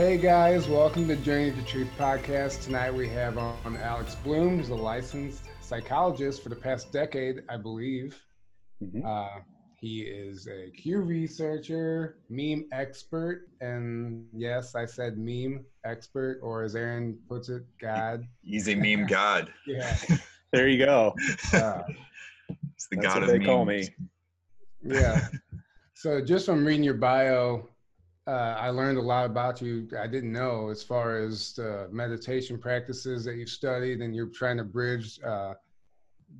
Hey guys, welcome to Journey to Truth podcast. Tonight we have on Alex Bloom, who's a licensed psychologist for the past decade, I believe. Mm-hmm. Uh, he is a Q researcher, meme expert, and yes, I said meme expert, or as Aaron puts it, God. He's a meme god. yeah. There you go. Uh, it's the god of they memes. call me. Yeah. So just from reading your bio, uh, I learned a lot about you. I didn't know as far as the meditation practices that you've studied, and you're trying to bridge uh,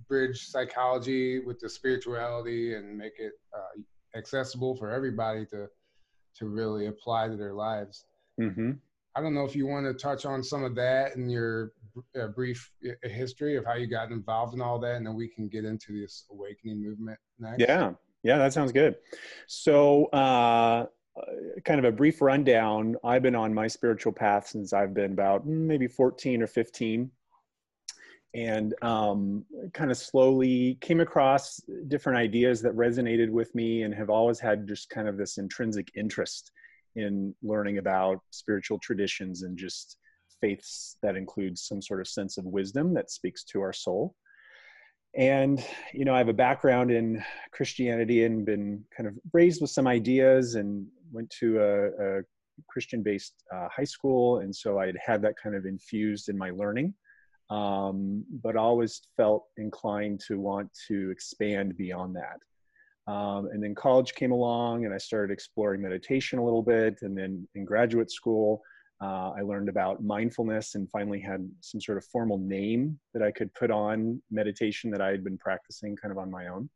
bridge psychology with the spirituality and make it uh, accessible for everybody to to really apply to their lives. Mm-hmm. I don't know if you want to touch on some of that in your uh, brief uh, history of how you got involved in all that, and then we can get into this awakening movement next. Yeah, yeah, that sounds good. So, uh, kind of a brief rundown. I've been on my spiritual path since I've been about maybe 14 or 15 and um, kind of slowly came across different ideas that resonated with me and have always had just kind of this intrinsic interest in learning about spiritual traditions and just faiths that include some sort of sense of wisdom that speaks to our soul and you know i have a background in christianity and been kind of raised with some ideas and went to a, a christian based uh, high school and so i had had that kind of infused in my learning um, but always felt inclined to want to expand beyond that. Um, and then college came along and I started exploring meditation a little bit. And then in graduate school, uh, I learned about mindfulness and finally had some sort of formal name that I could put on meditation that I had been practicing kind of on my own.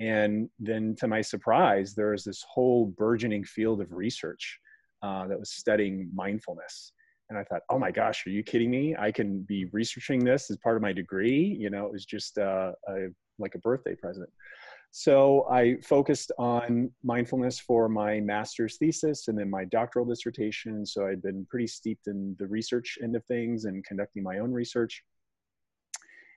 And then to my surprise, there was this whole burgeoning field of research uh, that was studying mindfulness and I thought, oh my gosh, are you kidding me? I can be researching this as part of my degree. You know, it was just uh, a, like a birthday present. So I focused on mindfulness for my master's thesis and then my doctoral dissertation. So I'd been pretty steeped in the research end of things and conducting my own research.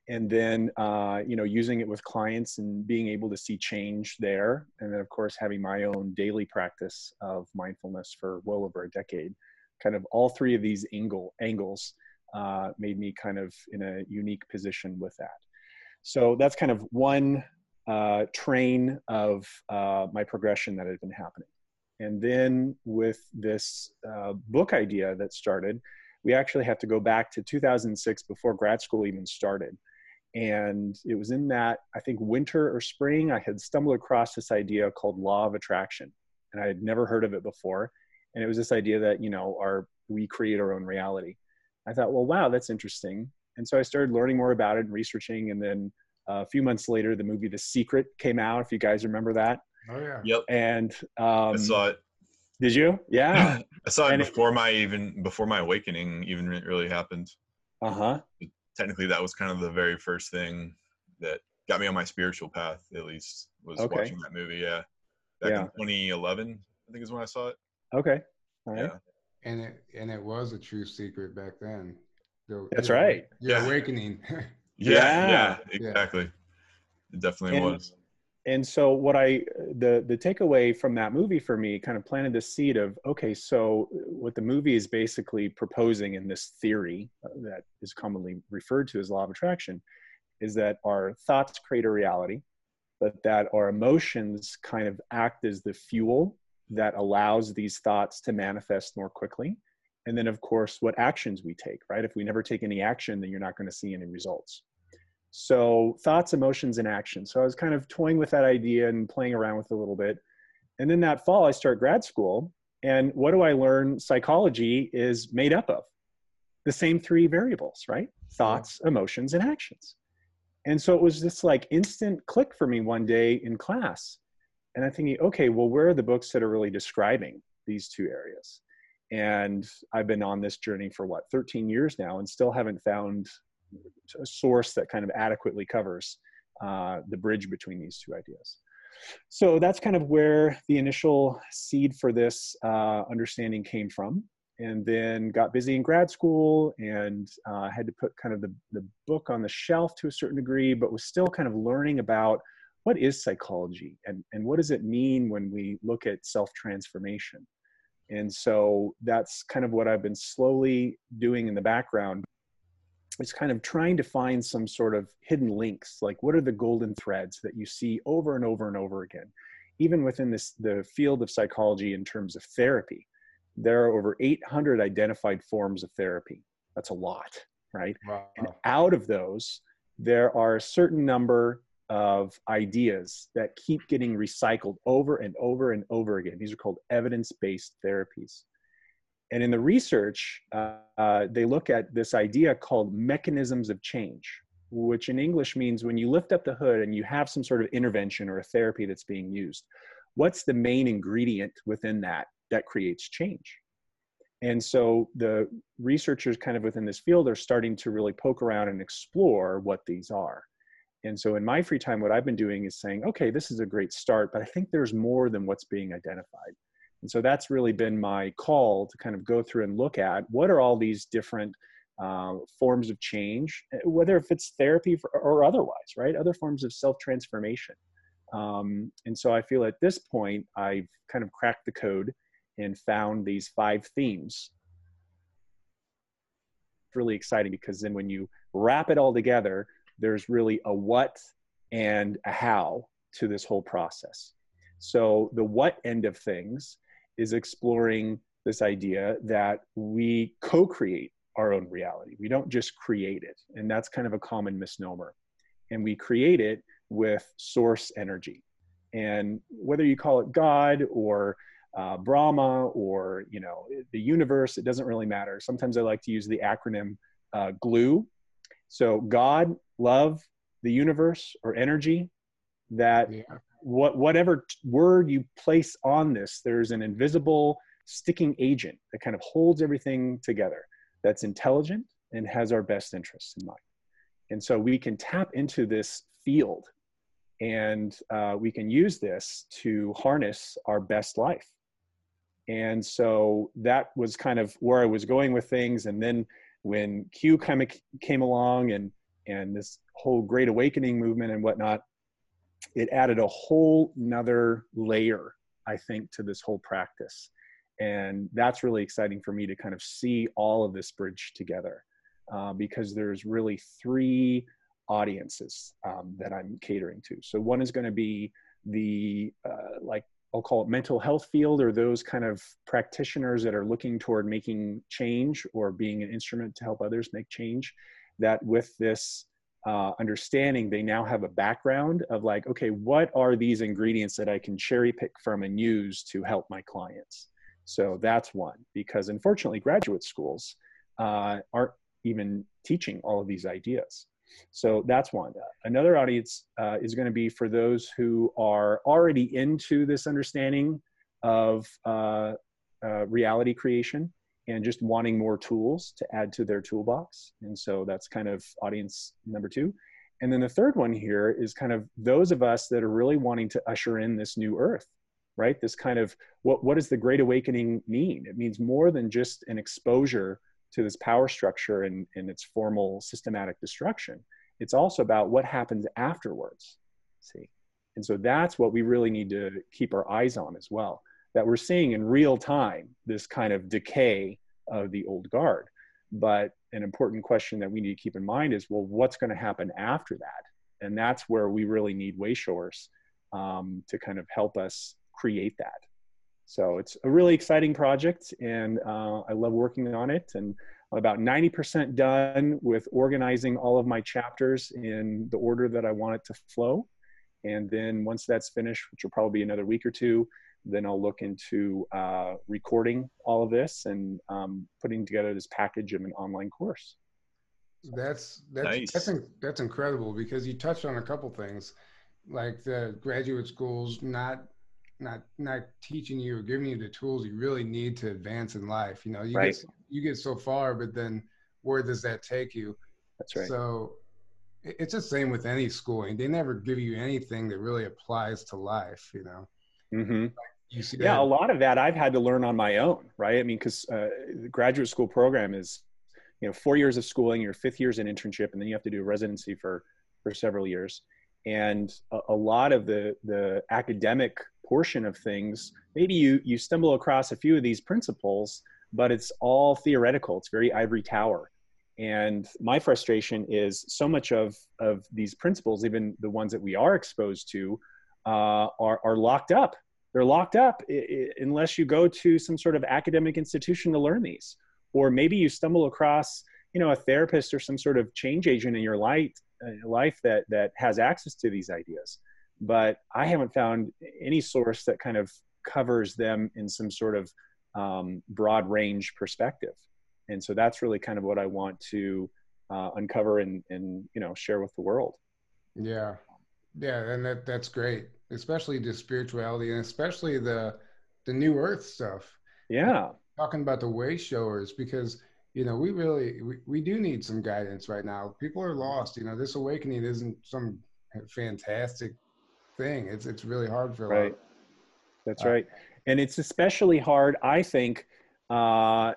And then, uh, you know, using it with clients and being able to see change there. And then, of course, having my own daily practice of mindfulness for well over a decade kind of all three of these angle, angles uh, made me kind of in a unique position with that. So that's kind of one uh, train of uh, my progression that had been happening. And then with this uh, book idea that started, we actually have to go back to 2006 before grad school even started. And it was in that, I think, winter or spring, I had stumbled across this idea called law of attraction. And I had never heard of it before. And it was this idea that you know our we create our own reality. I thought well wow that's interesting. And so i started learning more about it and researching. And then uh, a few months later the movie the secret came out if you guys remember that. Oh yeah. Yep. And um, i saw it. did you? Yeah. I saw it And before my even before my awakening even really happened. Uh-huh technically that was kind of the very first thing that got me on my spiritual path at least was Okay. watching that movie yeah back Yeah. in 2011 i think is when i saw it okay all right yeah And it and it was a true secret back then. The- That's your- right. Your Yeah. awakening. yeah Yeah. yeah, exactly it definitely And- was and so what i the the takeaway from that movie for me kind of planted the seed of okay so what the movie is basically proposing in this theory uh, that is commonly referred to as law of attraction is that our thoughts create a reality but that our emotions kind of act as the fuel that allows these thoughts to manifest more quickly. And then of course what actions we take right? If we never take any action then you're not going to see any results so thoughts, emotions, and action. So I was kind of toying with that idea and playing around with it a little bit. And then that fall, I start grad school. And what do I learn? Psychology is made up of the same three variables, right? Thoughts, emotions, and actions. And so it was this like instant click for me one day in class. And I'm thinking, okay, well, where are the books that are really describing these two areas? And I've been on this journey for what, 13 years now, and still haven't found a source that kind of adequately covers uh, the bridge between these two ideas. So that's kind of where the initial seed for this uh, understanding came from. and then got busy in grad school and uh, had to put kind of the, the book on the shelf to a certain degree, but was still kind of learning about what is psychology and, and what does it mean when we look at self transformation. And so that's kind of what I've been slowly doing in the background. It's kind of trying to find some sort of hidden links, like what are the golden threads that you see over and over and over again, even within this the field of psychology in terms of therapy. There are over 800 identified forms of therapy. That's a lot, right? Wow. And out of those, there are a certain number of ideas that keep getting recycled over and over and over again. These are called evidence based therapies. And in the research, uh, uh, they look at this idea called mechanisms of change, which in English means when you lift up the hood and you have some sort of intervention or a therapy that's being used, what's the main ingredient within that that creates change? And so the researchers kind of within this field are starting to really poke around and explore what these are. And so in my free time, what I've been doing is saying, okay, this is a great start, but I think there's more than what's being identified. And so that's really been my call to kind of go through and look at what are all these different uh, forms of change, eh, whether if it's therapy for, or otherwise, right? Other forms of self transformation. Um, and so I feel at this point, I've kind of cracked the code and found these five themes. It's Really exciting because then when you wrap it all together, there's really a what and a how to this whole process. So the what end of things is exploring this idea that we co-create our own reality. We don't just create it. And that's kind of a common misnomer. And we create it with source energy. And whether you call it God or uh, Brahma or you know the universe, it doesn't really matter. Sometimes I like to use the acronym uh, GLUE. So God love, the universe, or energy, that yeah. What whatever word you place on this, there's an invisible sticking agent that kind of holds everything together. That's intelligent and has our best interests in mind. And so we can tap into this field and uh, we can use this to harness our best life. And so that was kind of where I was going with things. And then when Q kind of came along and and this whole great awakening movement and whatnot it added a whole nother layer i think to this whole practice. And that's really exciting for me to kind of see all of this bridge together uh, because there's really three audiences um, that i'm catering to. So one is going to be the uh, like I'll call it mental health field or those kind of practitioners that are looking toward making change or being an instrument to help others make change that with this uh, understanding, they now have a background of like, okay, what are these ingredients that I can cherry pick from and use to help my clients? So that's one, because unfortunately, graduate schools uh, aren't even teaching all of these ideas. So that's one. Another audience uh, is going to be for those who are already into this understanding of uh, uh, reality creation and just wanting more tools to add to their toolbox. And so that's kind of audience number two. And then the third one here is kind of those of us that are really wanting to usher in this new earth, right? This kind of what, what does the Great Awakening mean? It means more than just an exposure to this power structure and, and its formal systematic destruction. It's also about what happens afterwards. See? And so that's what we really need to keep our eyes on as well that we're seeing in real time this kind of decay of the old guard. But an important question that we need to keep in mind is well, what's going to happen after that? And that's where we really need Wayshowers um, to kind of help us create that. So it's a really exciting project, and uh, I love working on it. And I'm about 90% done with organizing all of my chapters in the order that I want it to flow. And then once that's finished, which will probably be another week or two, then I'll look into uh, recording all of this and um, putting together this package of an online course. That's that's nice. that's that's incredible because you touched on a couple things, like the graduate schools not not not teaching you or giving you the tools you really need to advance in life. You know, you right. get you get so far, but then where does that take you? That's right. So it's the same with any schooling. They never give you anything that really applies to life. You know. Mm-hmm. Yeah a lot of that i've had to learn on my own right? I mean because uh, the graduate school program is you know four years of schooling your fifth year is an internship and then you have to do residency for for several years. And a, a lot of the the academic portion of things maybe you you stumble across a few of these principles but it's all theoretical. It's very ivory tower. And my frustration is so much of of these principles even the ones that we are exposed to uh, are, are locked up. They're locked up unless you go to some sort of academic institution to learn these. Or maybe you stumble across you know a therapist or some sort of change agent in your life uh, life that that has access to these ideas. But i haven't found any source that kind of covers them in some sort of um, broad range perspective. And so that's really kind of what i want to uh, uncover and and you know share with the world. Yeah, yeah, and that that's great, especially the spirituality and especially the the new earth stuff. yeah Talking about the way showers because you know we really we, we do need some guidance right now. People are lost. You know, this awakening isn't some fantastic thing. It's it's really hard for a lot. right that's Uh, right and it's especially hard i think uh,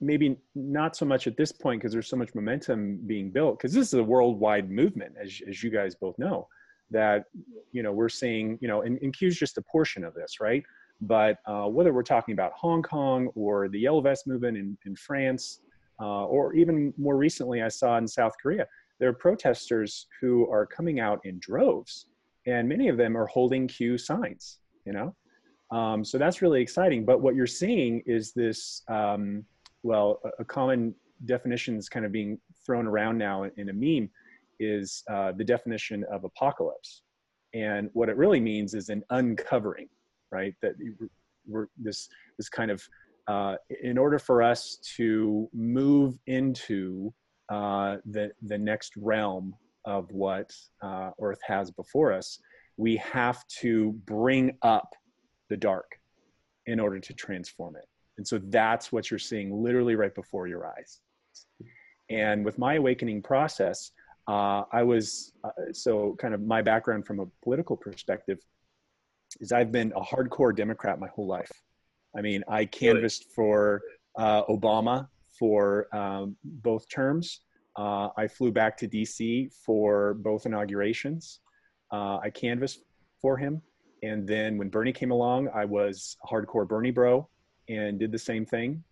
maybe not so much at this point because there's so much momentum being built because this is a worldwide movement as, as you guys both know that you know we're seeing you know and, and q is just a portion of this right but uh, whether we're talking about hong kong or the yellow vest movement in, in france uh, or even more recently i saw in south korea there are protesters who are coming out in droves and many of them are holding q signs you know um, so that's really exciting. But what you're seeing is this, um, well, a, a common definition is kind of being thrown around now in, in a meme is uh, the definition of apocalypse. And what it really means is an uncovering, right? That we're this, this kind of, uh, in order for us to move into uh, the, the next realm of what uh, Earth has before us, we have to bring up the dark in order to transform it. And so that's what you're seeing literally right before your eyes. And with my awakening process, uh, I was, uh, so kind of my background from a political perspective is I've been a hardcore Democrat my whole life. I mean, I canvassed for uh, Obama for um, both terms. Uh, I flew back to DC for both inaugurations. Uh, I canvassed for him. And then when Bernie came along, I was a hardcore Bernie bro and did the same thing.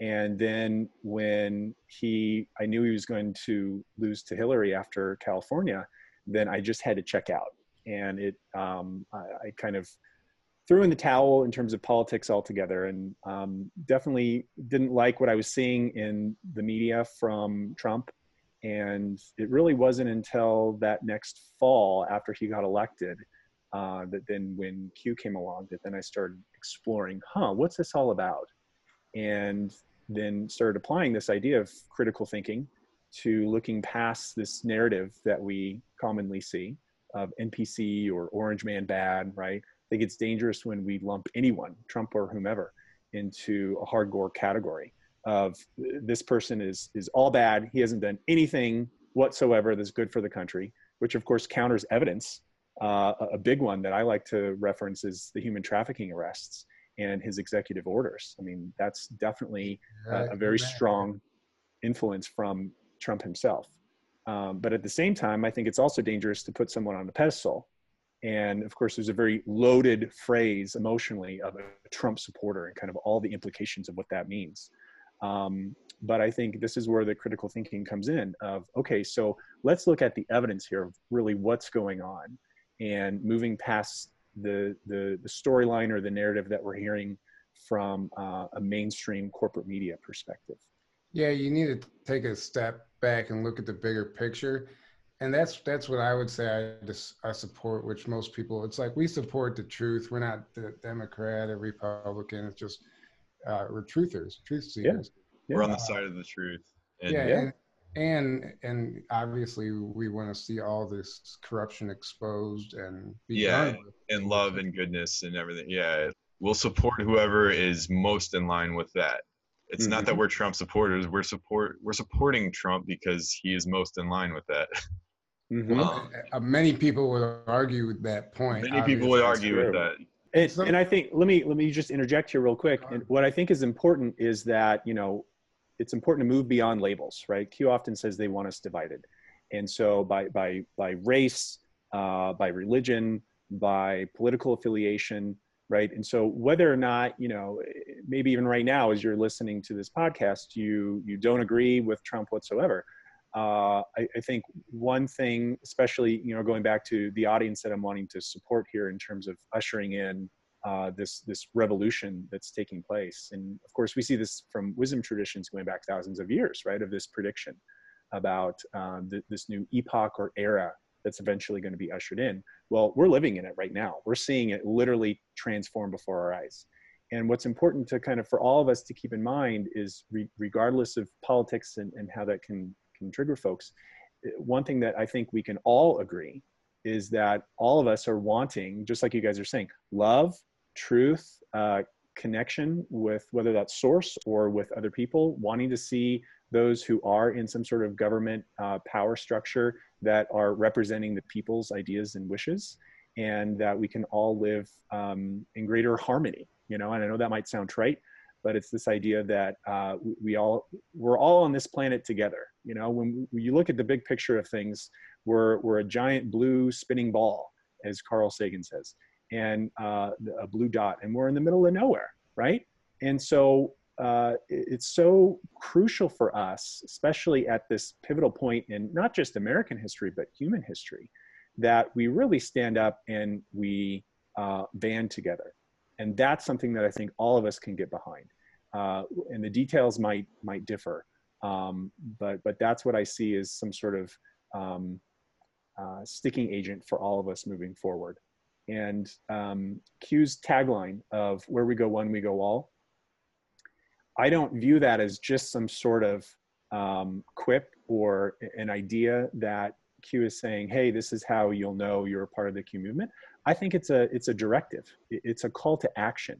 And then when he, I knew he was going to lose to Hillary after California, then I just had to check out. And it, um, I, I kind of threw in the towel in terms of politics altogether and um, definitely didn't like what I was seeing in the media from Trump. And it really wasn't until that next fall after he got elected uh, that then when Q came along, that then I started exploring, huh, what's this all about? And then started applying this idea of critical thinking to looking past this narrative that we commonly see of NPC or Orange Man bad, right? I think it's dangerous when we lump anyone, Trump or whomever, into a hardcore category of this person is is all bad. He hasn't done anything whatsoever that's good for the country, which of course counters evidence uh, a big one that I like to reference is the human trafficking arrests and his executive orders. I mean, that's definitely a, a very strong influence from Trump himself. Um, but at the same time, I think it's also dangerous to put someone on a pedestal. And of course, there's a very loaded phrase emotionally of a Trump supporter and kind of all the implications of what that means. Um, but I think this is where the critical thinking comes in of, okay, so let's look at the evidence here of really what's going on and moving past the the, the storyline or the narrative that we're hearing from uh, a mainstream corporate media perspective. Yeah, you need to take a step back and look at the bigger picture. And that's that's what I would say I just I support, which most people it's like we support the truth. We're not the Democrat or Republican. It's just uh, we're truthers, truth seekers. Yeah. We're on the side of the truth. And Yeah, Yeah. And, and and obviously we want to see all this corruption exposed and be Yeah, done with. and love and goodness and everything. Yeah, we'll support whoever is most in line with that. It's not that we're Trump supporters. We're support we're supporting Trump because he is most in line with that. Mhm. Um, Uh, many people would argue with that point. Many people would argue with that. And, and I think let me let me just interject here real quick. And what I think is important is that you know it's important to move beyond labels, right? Q often says they want us divided, and so by by by race, uh, by religion, by political affiliation, right? And so whether or not you know, maybe even right now as you're listening to this podcast, you you don't agree with Trump whatsoever. Uh, I, I, think one thing, especially you know, going back to the audience that I'm wanting to support here in terms of ushering in uh, this this revolution that's taking place, and of course we see this from wisdom traditions going back thousands of years, right? Of this prediction about um, th- this new epoch or era that's eventually going to be ushered in. Well, we're living in it right now. We're seeing it literally transform before our eyes. And what's important to kind of for all of us to keep in mind is, re- regardless of politics and, and how that can can trigger folks. Uh, one thing that I think we can all agree is that all of us are wanting, just like you guys are saying, love, truth, uh, connection with whether that's source or with other people, wanting to see those who are in some sort of government uh, power structure that are representing the people's ideas and wishes, and that we can all live um, in greater harmony. You know, and I know that might sound trite, but it's this idea that uh, we all we're all on this planet together you know when, when you look at the big picture of things we're we're a giant blue spinning ball as carl sagan says and uh, a blue dot and we're in the middle of nowhere right and so uh, it's so crucial for us especially at this pivotal point in not just american history but human history that we really stand up and we uh, band together and that's something that I think all of us can get behind. Uh, and the details might might differ, um, but but that's what I see as some sort of um, uh, sticking agent for all of us moving forward. And um, Q's tagline of "Where we go one, we go all." I don't view that as just some sort of um, quip or an idea that Q is saying, "Hey, this is how you'll know you're a part of the Q movement." I think it's a it's a directive. It's a call to action.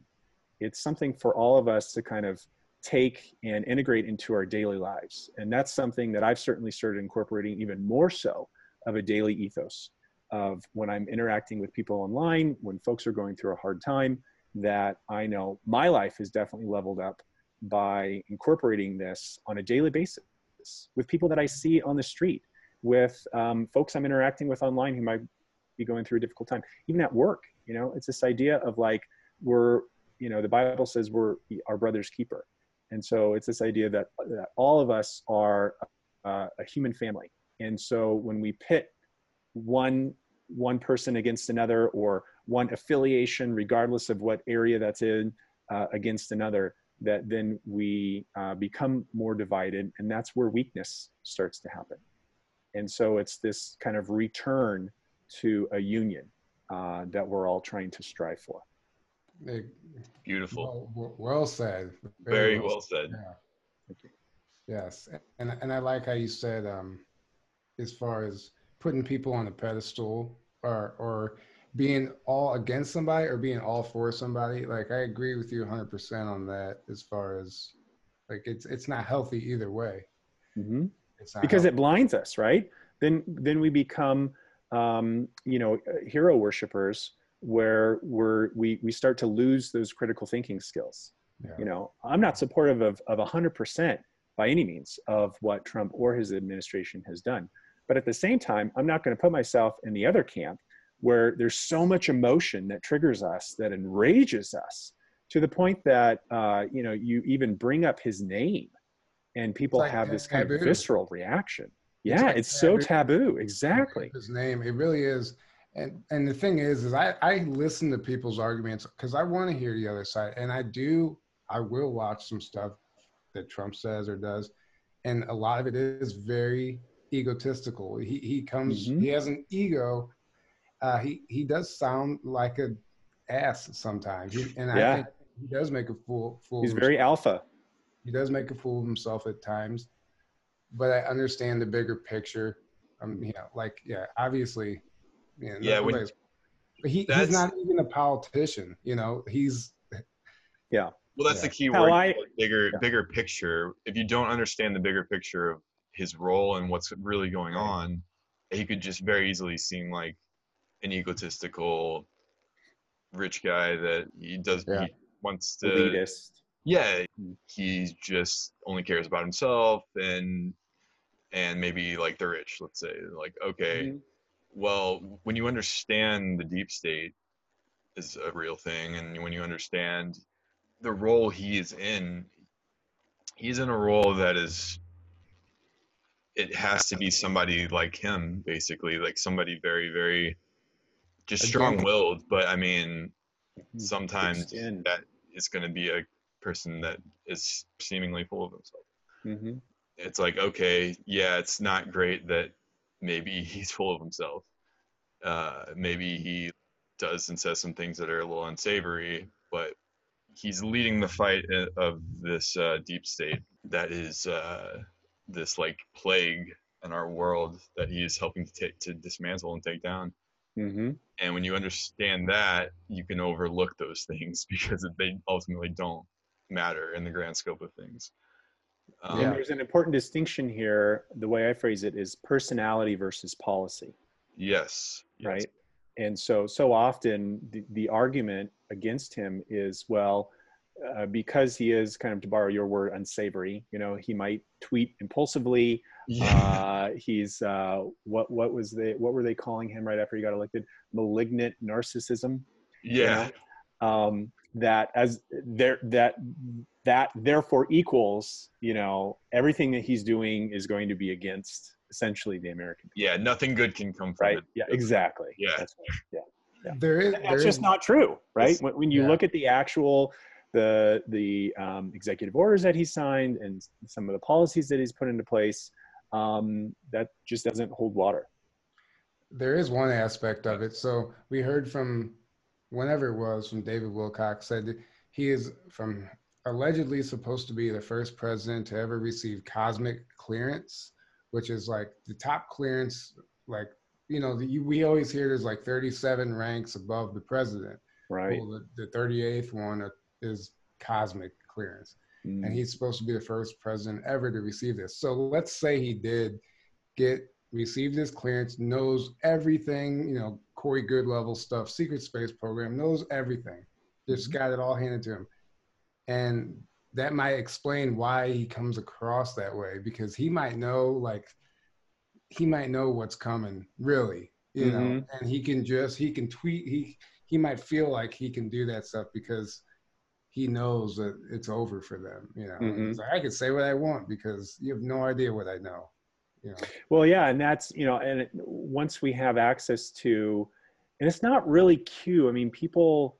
It's something for all of us to kind of take and integrate into our daily lives. And that's something that I've certainly started incorporating even more so of a daily ethos of when I'm interacting with people online, when folks are going through a hard time, that I know my life is definitely leveled up by incorporating this on a daily basis with people that I see on the street, with um, folks I'm interacting with online who might be going through a difficult time even at work you know? It's this idea of like we're you know the bible says we're our brother's keeper. And so it's this idea that, that all of us are uh, a human family. And so when we pit one one person against another or one affiliation regardless of what area that's in uh, against another that then we uh, become more divided and that's where weakness starts to happen and so it's this kind of return to a union uh, that we're all trying to strive for. Beautiful. Well, well said. Very, Very well, well, said. Yeah. Yes, and and I like how you said, um, as far as putting people on a pedestal or or being all against somebody or being all for somebody. Like I agree with you 100% on that. As far as like it's it's not healthy either way. Mm-hmm. because healthy. it blinds us, right? Then then we become um, you know, hero worshippers where we're, we, we start to lose those critical thinking skills. Yeah. You know, I'm not supportive of, of 100% by any means of what Trump or his administration has done. But at the same time, I'm not going to put myself in the other camp where there's so much emotion that triggers us, that enrages us to the point that, uh, you know, you even bring up his name and people like have this kind of visceral reaction. Yeah it's, it's so taboo. Exactly. His name it really is. And and the thing is is i i listen to people's arguments because i want to hear the other side and i do i will watch some stuff that trump says or does and a lot of it is very egotistical he he comes mm-hmm. he has an ego uh he he does sound like a ass sometimes he, and yeah. i think he does make a fool fool he's very alpha he does make a fool of himself at times but I understand the bigger picture. Um, you know, like yeah, obviously, you know, yeah. When, he, he's not even a politician. You know, he's yeah. Well, that's yeah. the key word. I, bigger, yeah. bigger picture. If you don't understand the bigger picture of his role and what's really going on, he could just very easily seem like an egotistical rich guy that he does Yeah. he wants to Elitist. yeah he just only cares about himself and and maybe like the rich let's say like okay Mhm. well when you understand the deep state is a real thing and when you understand the role he is in he's in a role that is it has to be somebody like him basically like somebody very very just strong-willed but i mean Mhm. sometimes that is going to be a person that is seemingly full of himself Mhm. it's like okay yeah it's not great that maybe he's full of himself uh, maybe he does and says some things that are a little unsavory but he's leading the fight of this uh, deep state that is uh, this like plague in our world that he is helping to take to dismantle and take down Mhm. and when you understand that you can overlook those things because they ultimately don't matter in the grand scope of things um, And there's an important distinction here. The way I phrase it is personality versus policy. Yes. yes. right and so so often the, the argument against him is well uh, because he is kind of to borrow your word unsavory you know he might tweet impulsively Yeah. uh, he's uh, what what was they what were they calling him right after he got elected malignant narcissism you yeah. know? um, that as there that that therefore equals you know everything that he's doing is going to be against essentially the american people, Yeah. Nothing good can come from right it. yeah exactly Yeah. That's right. yeah Yeah. There is. and there that's just is- not true right when, when you yeah. look at the actual the the um, executive orders that he signed and some of the policies that he's put into place um, that just doesn't hold water There is one aspect of it. So we heard from whenever it was from David Wilcock said he is from allegedly supposed to be the first president to ever receive cosmic clearance, which is like the top clearance. Like you know, the, we always hear there's like 37 ranks above the president. right Well, the, the 38th one is cosmic clearance Mm. and he's supposed to be the first president ever to receive this. So let's say he did get received his clearance, knows everything, you know, Corey Goode level stuff, secret space program, knows everything. Just got it all handed to him. And that might explain why he comes across that way because he might know like he might know what's coming, really. You know, Mhm. and he can just he can tweet he he might feel like he can do that stuff because he knows that it's over for them. You know, Mhm. Like, I can say what I want because you have no idea what I know. You know, Well, yeah, and that's you know, and it, once we have access to, and it's not really Q. I mean, people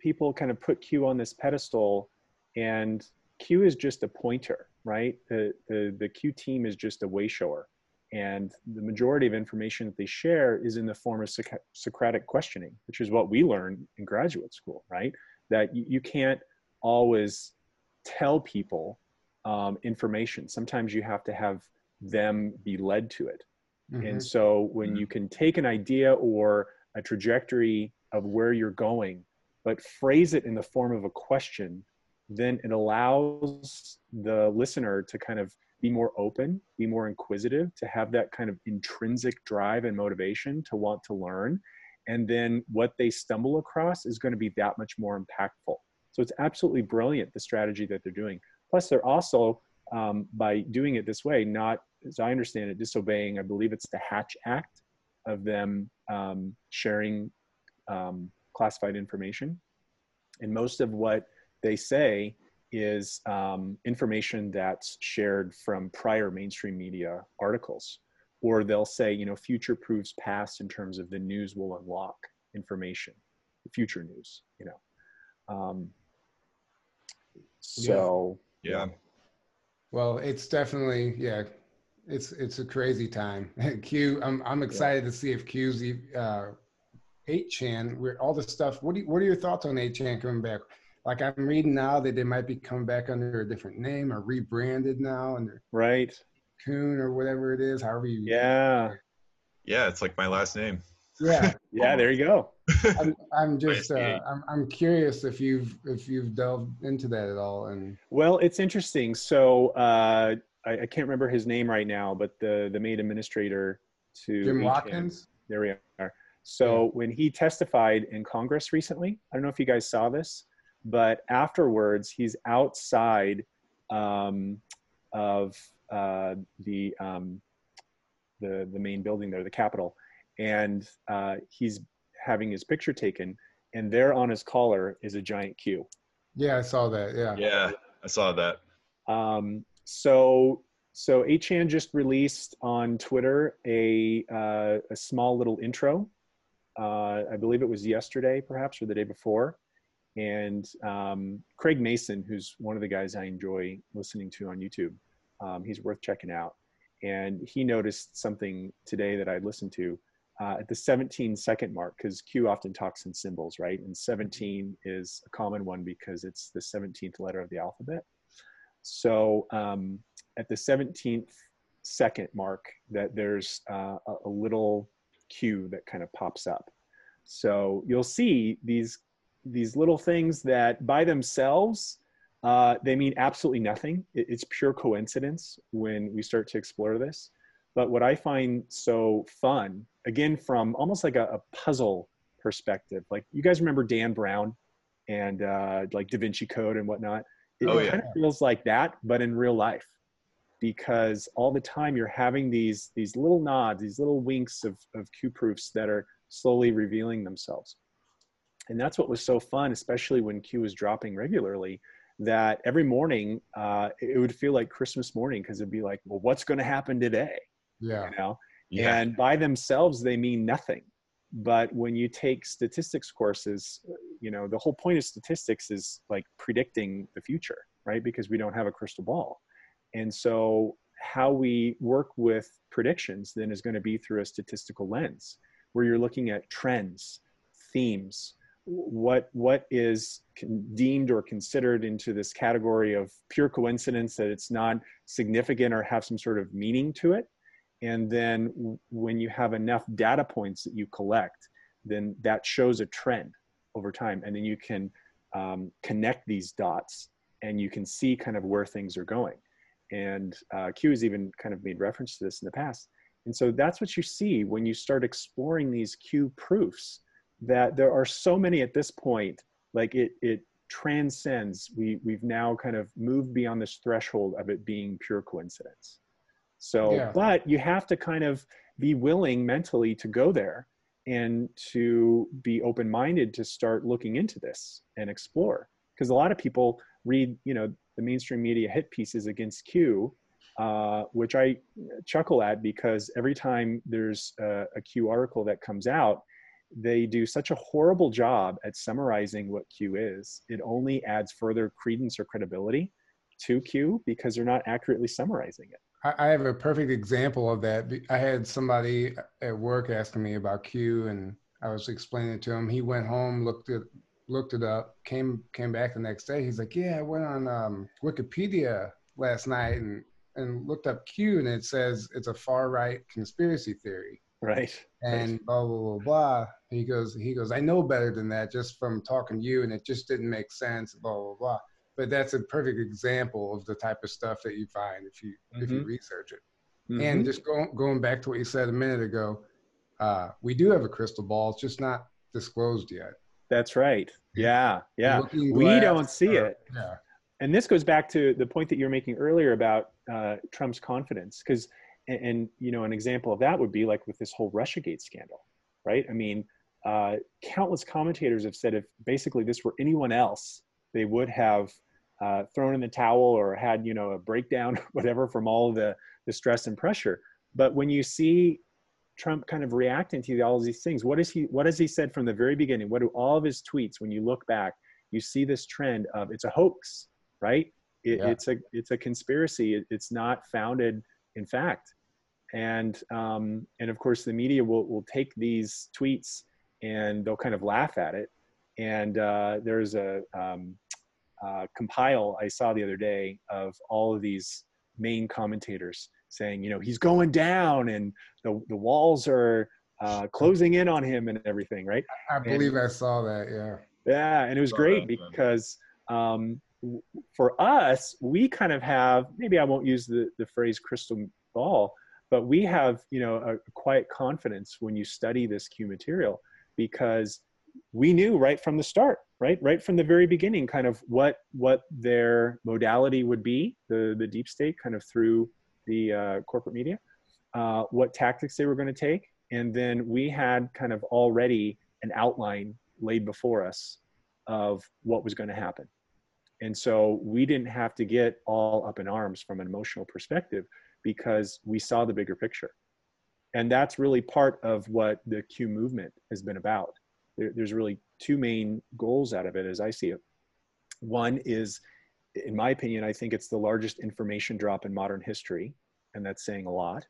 people kind of put Q on this pedestal, and Q is just a pointer, right? The the the Q team is just a way shower, and the majority of information that they share is in the form of Socratic questioning, which is what we learn in graduate school, right? That you, you can't always tell people um, information. Sometimes you have to have them be led to it. Mhm. And so when you can take an idea or a trajectory of where you're going, but phrase it in the form of a question, then it allows the listener to kind of be more open, be more inquisitive, to have that kind of intrinsic drive and motivation to want to learn. And then what they stumble across is going to be that much more impactful. So it's absolutely brilliant, the strategy that they're doing. Plus, they're also, um, by doing it this way, not, as I understand it, disobeying, I believe it's the Hatch Act of them um, sharing um, classified information. And most of what they say is um, information that's shared from prior mainstream media articles. Or they'll say, you know, future proves past in terms of the news will unlock information, future news, you know. Um, so, Yeah. Well, it's definitely yeah, it's it's a crazy time. Q, I'm I'm excited to see if Q's uh, eight chan where all the stuff. What do you, what are your thoughts on eight chan coming back? Like I'm reading now that they might be coming back under a different name or rebranded now under right. Coon or whatever it is. However you Yeah. Yeah. It's like my last name. yeah. Yeah, there you go. I'm, I'm just uh, I'm I'm curious if you've if you've delved into that at all and Well, it's interesting. So uh, I, I can't remember his name right now, but the the main administrator to Jim HN Watkins. there we are. So when he testified in Congress recently, I don't know if you guys saw this, but afterwards he's outside um, of uh, the um, the the main building there, the Capitol, and uh, he's having his picture taken, and there on his collar is a giant Q. Yeah, I saw that. Yeah. Yeah, I saw that. Um, so so 8chan just released on Twitter a uh, a small little intro. Uh, I believe it was yesterday, perhaps, or the day before. And um, Craig Mason, who's one of the guys I enjoy listening to on YouTube, um, he's worth checking out. And he noticed something today that I listened to uh, at the 17 second mark, because Q often talks in symbols, right? And 17 is a common one because it's the 17th letter of the alphabet. So um, at the 17th second mark, that there's uh, a, a little Q that kind of pops up. So you'll see these these little things that by themselves uh, they mean absolutely nothing. It, it's pure coincidence when we start to explore this. But what I find so fun, again, from almost like a, a puzzle perspective, like you guys remember Dan Brown and uh, like Da Vinci Code and whatnot. It, Oh, it kind of feels like that, but in real life, because all the time you're having these these little nods, these little winks of of Q proofs that are slowly revealing themselves. And that's what was so fun, especially when Q was dropping regularly. That every morning uh, it would feel like Christmas morning because it'd be like, well, what's going to happen today? Yeah. You know, Yeah. and by themselves they mean nothing but when you take statistics courses you know the whole point of statistics is like predicting the future right because we don't have a crystal ball and so how we work with predictions then is going to be through a statistical lens where you're looking at trends themes what what is deemed or considered into this category of pure coincidence that it's not significant or have some sort of meaning to it? And then when you have enough data points that you collect then that shows a trend over time. And then you can um, connect these dots and you can see kind of where things are going. And uh, q has even kind of made reference to this in the past. And so that's what you see when you start exploring these q proofs that there are so many at this point like it it transcends we we've now kind of moved beyond this threshold of it being pure coincidence so, Yeah. but you have to kind of be willing mentally to go there and to be open minded to start looking into this and explore. Because a lot of people read, you know, the mainstream media hit pieces against Q, uh, which I chuckle at because every time there's a, a Q article that comes out, they do such a horrible job at summarizing what Q is. It only adds further credence or credibility to Q because they're not accurately summarizing it. I, have a perfect example of that. I had somebody at work asking me about Q, and I was explaining it to him. He went home, looked it looked it up, came came back the next day. He's like, "Yeah, I went on um, Wikipedia last night and and looked up Q, and it says it's a far right conspiracy theory." Right. and blah blah blah blah. He goes, he goes, I know better than that just from talking to you, and it just didn't make sense. Blah blah blah. But that's a perfect example of the type of stuff that you find if you if you Mhm. research it. Mhm. And just going going back to what you said a minute ago, uh, we do have a crystal ball. It's just not disclosed yet. That's right. Yeah. Yeah. We don't see or- it. Yeah. And this goes back to the point that you were making earlier about uh, Trump's confidence. Because, and, and, you know, an example of that would be like with this whole Russiagate scandal, right? I mean, uh, countless commentators have said if basically this were anyone else, they would have uh, thrown in the towel or had, you know, a breakdown, whatever, from all the, the stress and pressure. But when you see Trump kind of reacting to all of these things, what is he? What has he said from the very beginning? What do all of his tweets? When you look back, you see this trend of it's a hoax, right? It, Yeah. It's a it's a conspiracy. It, it's not founded in fact, and um, and of course the media will will take these tweets and they'll kind of laugh at it. And uh, there's a um, uh, compile I saw the other day of all of these main commentators saying, you know, he's going down and the the walls are uh, closing in on him and everything, right? I believe I saw that. Yeah. Yeah, and it was great that, because um, for us, we kind of have maybe I won't use the the phrase crystal ball, but we have you know a quiet confidence when you study this q material because we knew right from the start right right from the very beginning kind of what what their modality would be the the deep state kind of through the uh, corporate media uh, what tactics they were going to take. And then we had kind of already an outline laid before us of what was going to happen. And so we didn't have to get all up in arms from an emotional perspective because we saw the bigger picture and that's really part of what the q movement has been about there, there's really two main goals out of it as I see it. One is, in my opinion, I think it's the largest information drop in modern history, and that's saying a lot.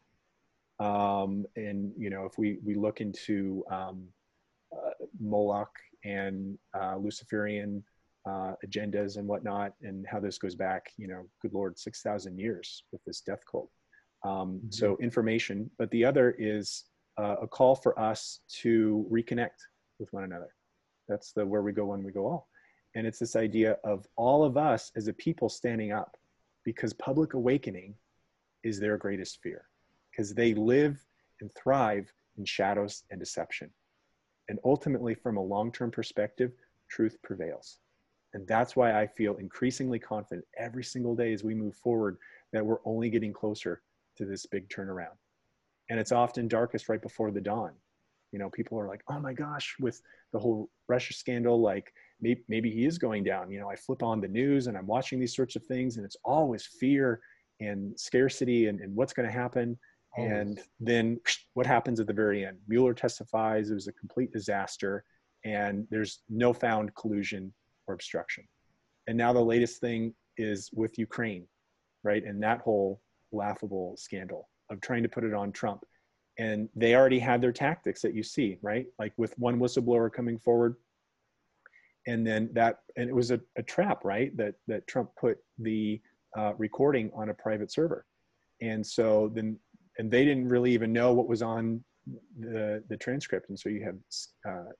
Um, and you know, if we we look into um, uh, Moloch and uh, Luciferian uh, agendas and whatnot, and how this goes back, you know, good lord, six thousand years with this death cult. Um, mm-hmm. So information, but the other is uh, a call for us to reconnect with one another. That's the where we go when we go all. And it's this idea of all of us as a people standing up because public awakening is their greatest fear because they live and thrive in shadows and deception. And ultimately, from a long term perspective, truth prevails. And that's why I feel increasingly confident every single day as we move forward that we're only getting closer to this big turnaround. And it's often darkest right before the dawn. You know people are like oh my gosh with the whole russia scandal like maybe, maybe he is going down. You know i flip on the news and i'm watching these sorts of things and it's always fear and scarcity and, and what's going to happen. Always. and then what happens at the very end? Mueller testifies it was a complete disaster and there's no found collusion or obstruction. And now the latest thing is with ukraine right? And that whole laughable scandal of trying to put it on trump. And they already had their tactics that you see right? Like with one whistleblower coming forward. And then that and it was a, a trap right? That that trump put the uh, recording on a private server. And so then and they didn't really even know what was on the the transcript. And so you have uh,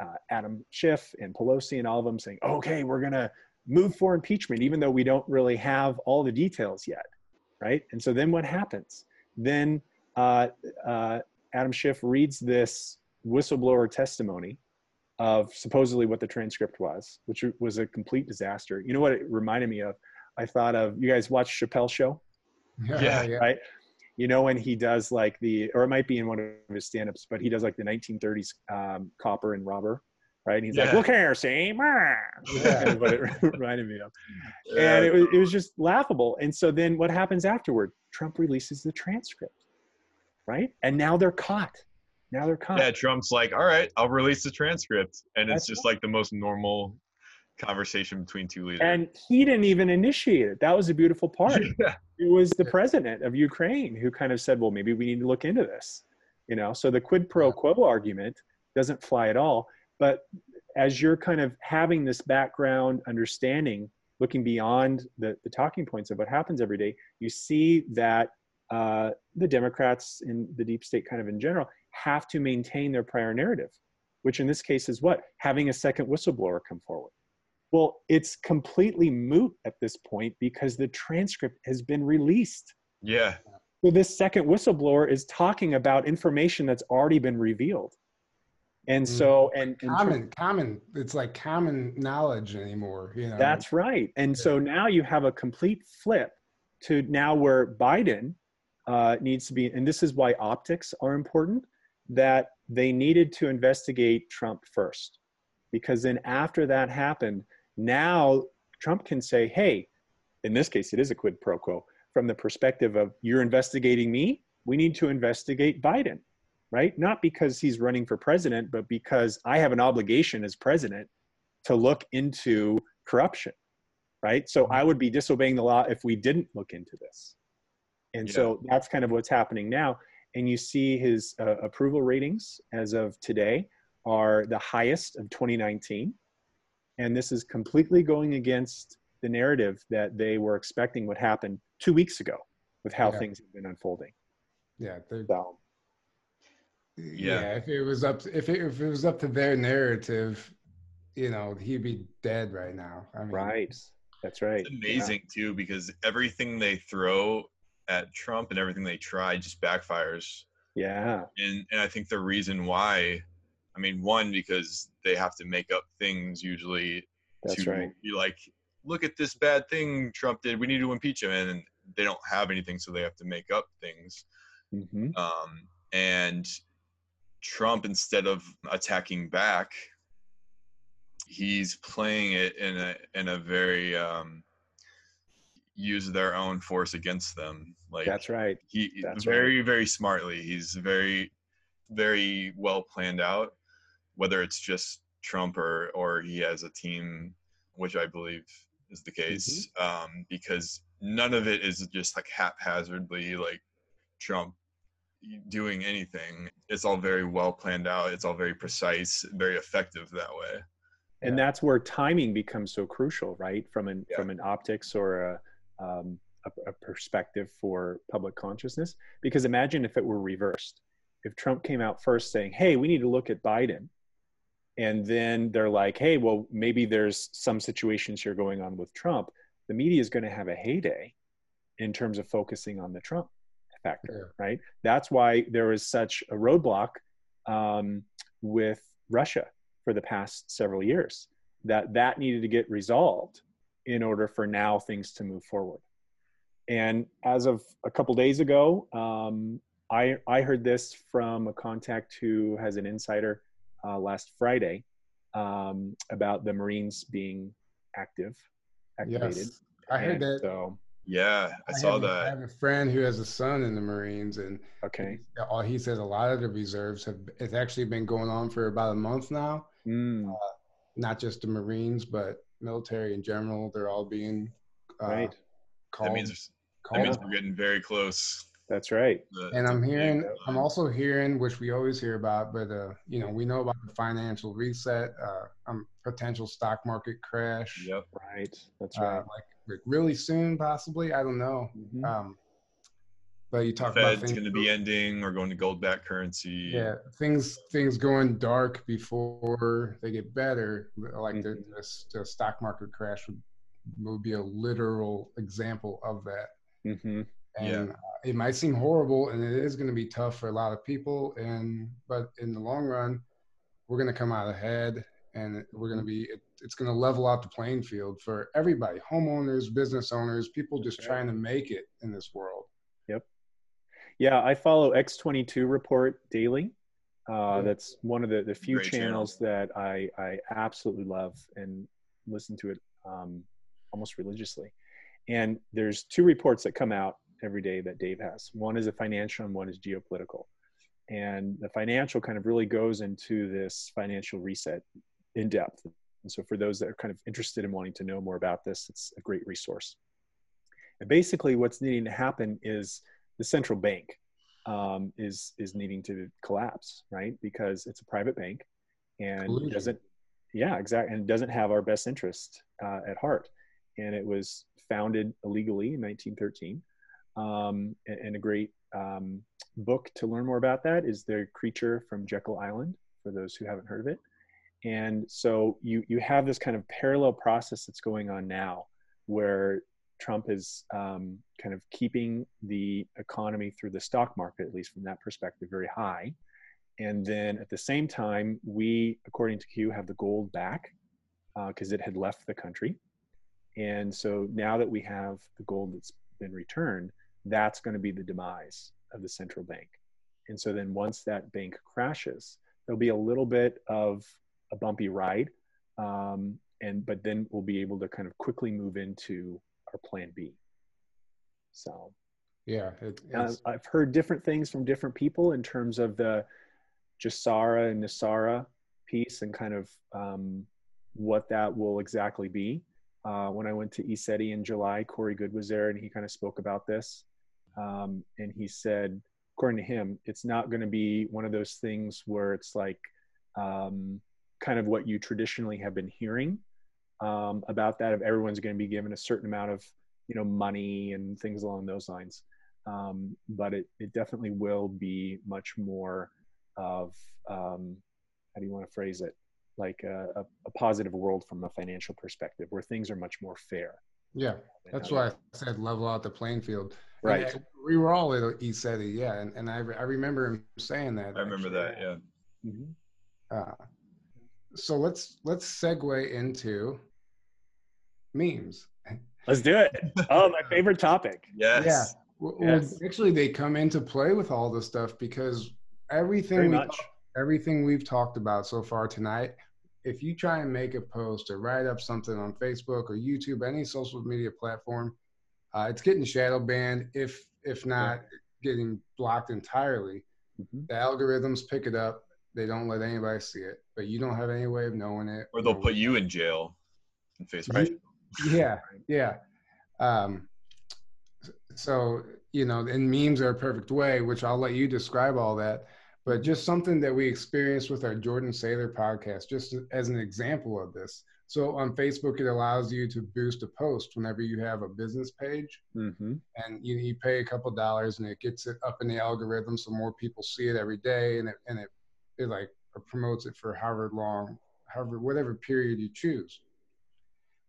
uh, adam schiff and pelosi and all of them saying okay we're going to move for impeachment even though we don't really have all the details yet right and so then what happens then uh, uh, Adam Schiff reads this whistleblower testimony of supposedly what the transcript was, which was a complete disaster. You know what it reminded me of? I thought of you guys watch Chappelle show, yeah, yeah. right? You know when he does like the, or it might be in one of his stand-ups, but he does like the 1930s um, copper and robber, right? And he's yeah. like, "Look here, see," yeah. what it reminded me of, yeah. and it was it was just laughable. And so then what happens afterward? Trump releases the transcript right? And now they're caught. Now they're caught. Yeah, Trump's like, all right, I'll release the transcript. And That's it's just right. like the most normal conversation between two leaders. And he didn't even initiate it. That was a beautiful part. Yeah. It was the president of Ukraine who kind of said, well, maybe we need to look into this. You know, so the quid pro quo argument doesn't fly at all. But as you're kind of having this background understanding, looking beyond the, the talking points of what happens every day, you see that uh, the Democrats in the deep state, kind of in general, have to maintain their prior narrative, which in this case is what? Having a second whistleblower come forward. Well, it's completely moot at this point because the transcript has been released. Yeah. So this second whistleblower is talking about information that's already been revealed. And so, mm-hmm. and, and common, common, it's like common knowledge anymore. You know? That's right. And yeah. so now you have a complete flip to now where Biden uh, needs to be, and this is why optics are important, that they needed to investigate Trump first. Because then after that happened, now Trump can say, hey, in this case, it is a quid pro quo. From the perspective of you're investigating me, we need to investigate Biden, right? Not because he's running for president, but because I have an obligation as president to look into corruption, right? So I would be disobeying the law if we didn't look into this. And yeah. so that's kind of what's happening now. And you see his uh, approval ratings as of today are the highest of 2019. And this is completely going against the narrative that they were expecting would happen two weeks ago with how yeah. things have been unfolding. Yeah. So, yeah. yeah. If it was up, if it, if it was up to their narrative, you know, he'd be dead right now. I mean, right. That's right. It's amazing yeah. too because everything they throw at Trump and everything they try just backfires. Yeah. And and I think the reason why, I mean, one because they have to make up things usually. That's to, right. You like, look at this bad thing Trump did. We need to impeach him, and they don't have anything, so they have to make up things. hmm Um, and Trump, instead of attacking back, he's playing it in a in a very um, use their own force against them. Like That's right. he That's very very smartly. He's very very well planned out. Whether it's just Trump or or he has a team, which I believe is the case, Mm-hmm. um, because none of it is just like haphazardly like Trump doing anything. It's all very well planned out. It's all very precise, very effective that way. and Yeah. that's where timing becomes so crucial right from an Yeah. from an optics or a, um, a, a perspective for public consciousness because imagine if it were reversed if trump came out first saying hey we need to look at biden and then they're like hey well maybe there's some situations here going on with trump the media is going to have a heyday in terms of focusing on the trump factor right that's why there was such a roadblock um, with russia for the past several years that that needed to get resolved in order for now things to move forward and as of a couple days ago um, I, I heard this from a contact who has an insider uh, last friday um, about the marines being active activated Yes. I heard And that. so Yeah, I, saw have a- I that. have a friend who has a son in the Marines, and okay all he says a lot of the reserves have it's actually been going on for about a month now. Mm, Not just the Marines, but military in general. They're all being uh, right called. That means that means we're getting very close. that's right The- and I'm hearing. I'm also hearing, which we always hear about, but uh, you know, we know about the financial reset, uh, um, potential stock market crash, Yep. right that's uh, right like like really soon, possibly. I don't know. Mhm. Um, but you talk about Fed's things, going to be ending. We're going to gold back currency. yeah, things things going dark before they get better. Like the, Mhm. the, the stock market crash would, would be a literal example of that. Mhm. and Yeah. uh, it might seem horrible and it is going to be tough for a lot of people and but in the long run we're going to come out ahead and we're going to be it, it's going to level out the playing field for everybody homeowners business owners people just Right. trying to make it in this world yep Yeah, I follow X22 Report daily. Uh, That's one of the, the few Great channel. channels that I, I absolutely love and listen to it um, almost religiously. And there's two reports that come out every day that Dave has. One is a financial and one is geopolitical. And the financial kind of really goes into this financial reset in depth. And so for those that are kind of interested in wanting to know more about this, it's a great resource. And basically what's needing to happen is the central bank um, is is needing to collapse, right? Because it's a private bank, and Collusion. it doesn't, yeah, exactly, and doesn't have our best interest uh, at heart. And it was founded illegally in 1913. Um, and, and a great um, book to learn more about that is The Creature from Jekyll Island, for those who haven't heard of it. And so you you have this kind of parallel process that's going on now, where Trump is um, kind of keeping the economy through the stock market, at least from that perspective, very high. And then at the same time, we, according to Q, have the gold back because it had left the country. And so now that we have the gold that's been returned, that's going to be the demise of the central bank. And so then once that bank crashes, there'll be a little bit of a bumpy ride. Um, and but then we'll be able to kind of quickly move into our plan B. So yeah it, uh, it's, I've heard different things from different people in terms of the GESARA and NESARA piece and kind of um, what that will exactly be. Uh, when I went to ECETI in July, Corey Goode was there and he kind of spoke about this. Um, and he said, according to him, it's not going to be one of those things where it's like um, kind of what you traditionally have been hearing um, about that, of everyone's going to be given a certain amount of you know money and things along those lines um, but it, it definitely will be much more of um, how do you want to phrase it like a, a, a positive world from a financial perspective where things are much more fair Yeah, that's why I said level out the playing field. Right. And we were all at ECETI, yeah, and, and I, I remember him saying that. I remember actually. that. Yeah. Mhm. Uh, so let's let's segue into memes. Let's do it. Oh, my favorite topic. Yes. Yeah. Well, Yes. actually, they come into play with all this stuff because everything we much. everything we've talked about so far tonight, if you try and make a post or write up something on Facebook or YouTube, any social media platform, uh, it's getting shadow banned. If if not getting blocked entirely, Mhm. the algorithms pick it up. They don't let anybody see it, but you don't have any way of knowing it. Or they'll put you in jail in Facebook. Right. yeah yeah um so you know and memes are a perfect way which i'll let you describe all that but just something that we experienced with our jordan sailor podcast just as an example of this so on facebook it allows you to boost a post whenever you have a business page Mhm. and you, you pay a couple dollars and it gets it up in the algorithm so more people see it every day and it and it, it like promotes it for however long however whatever period you choose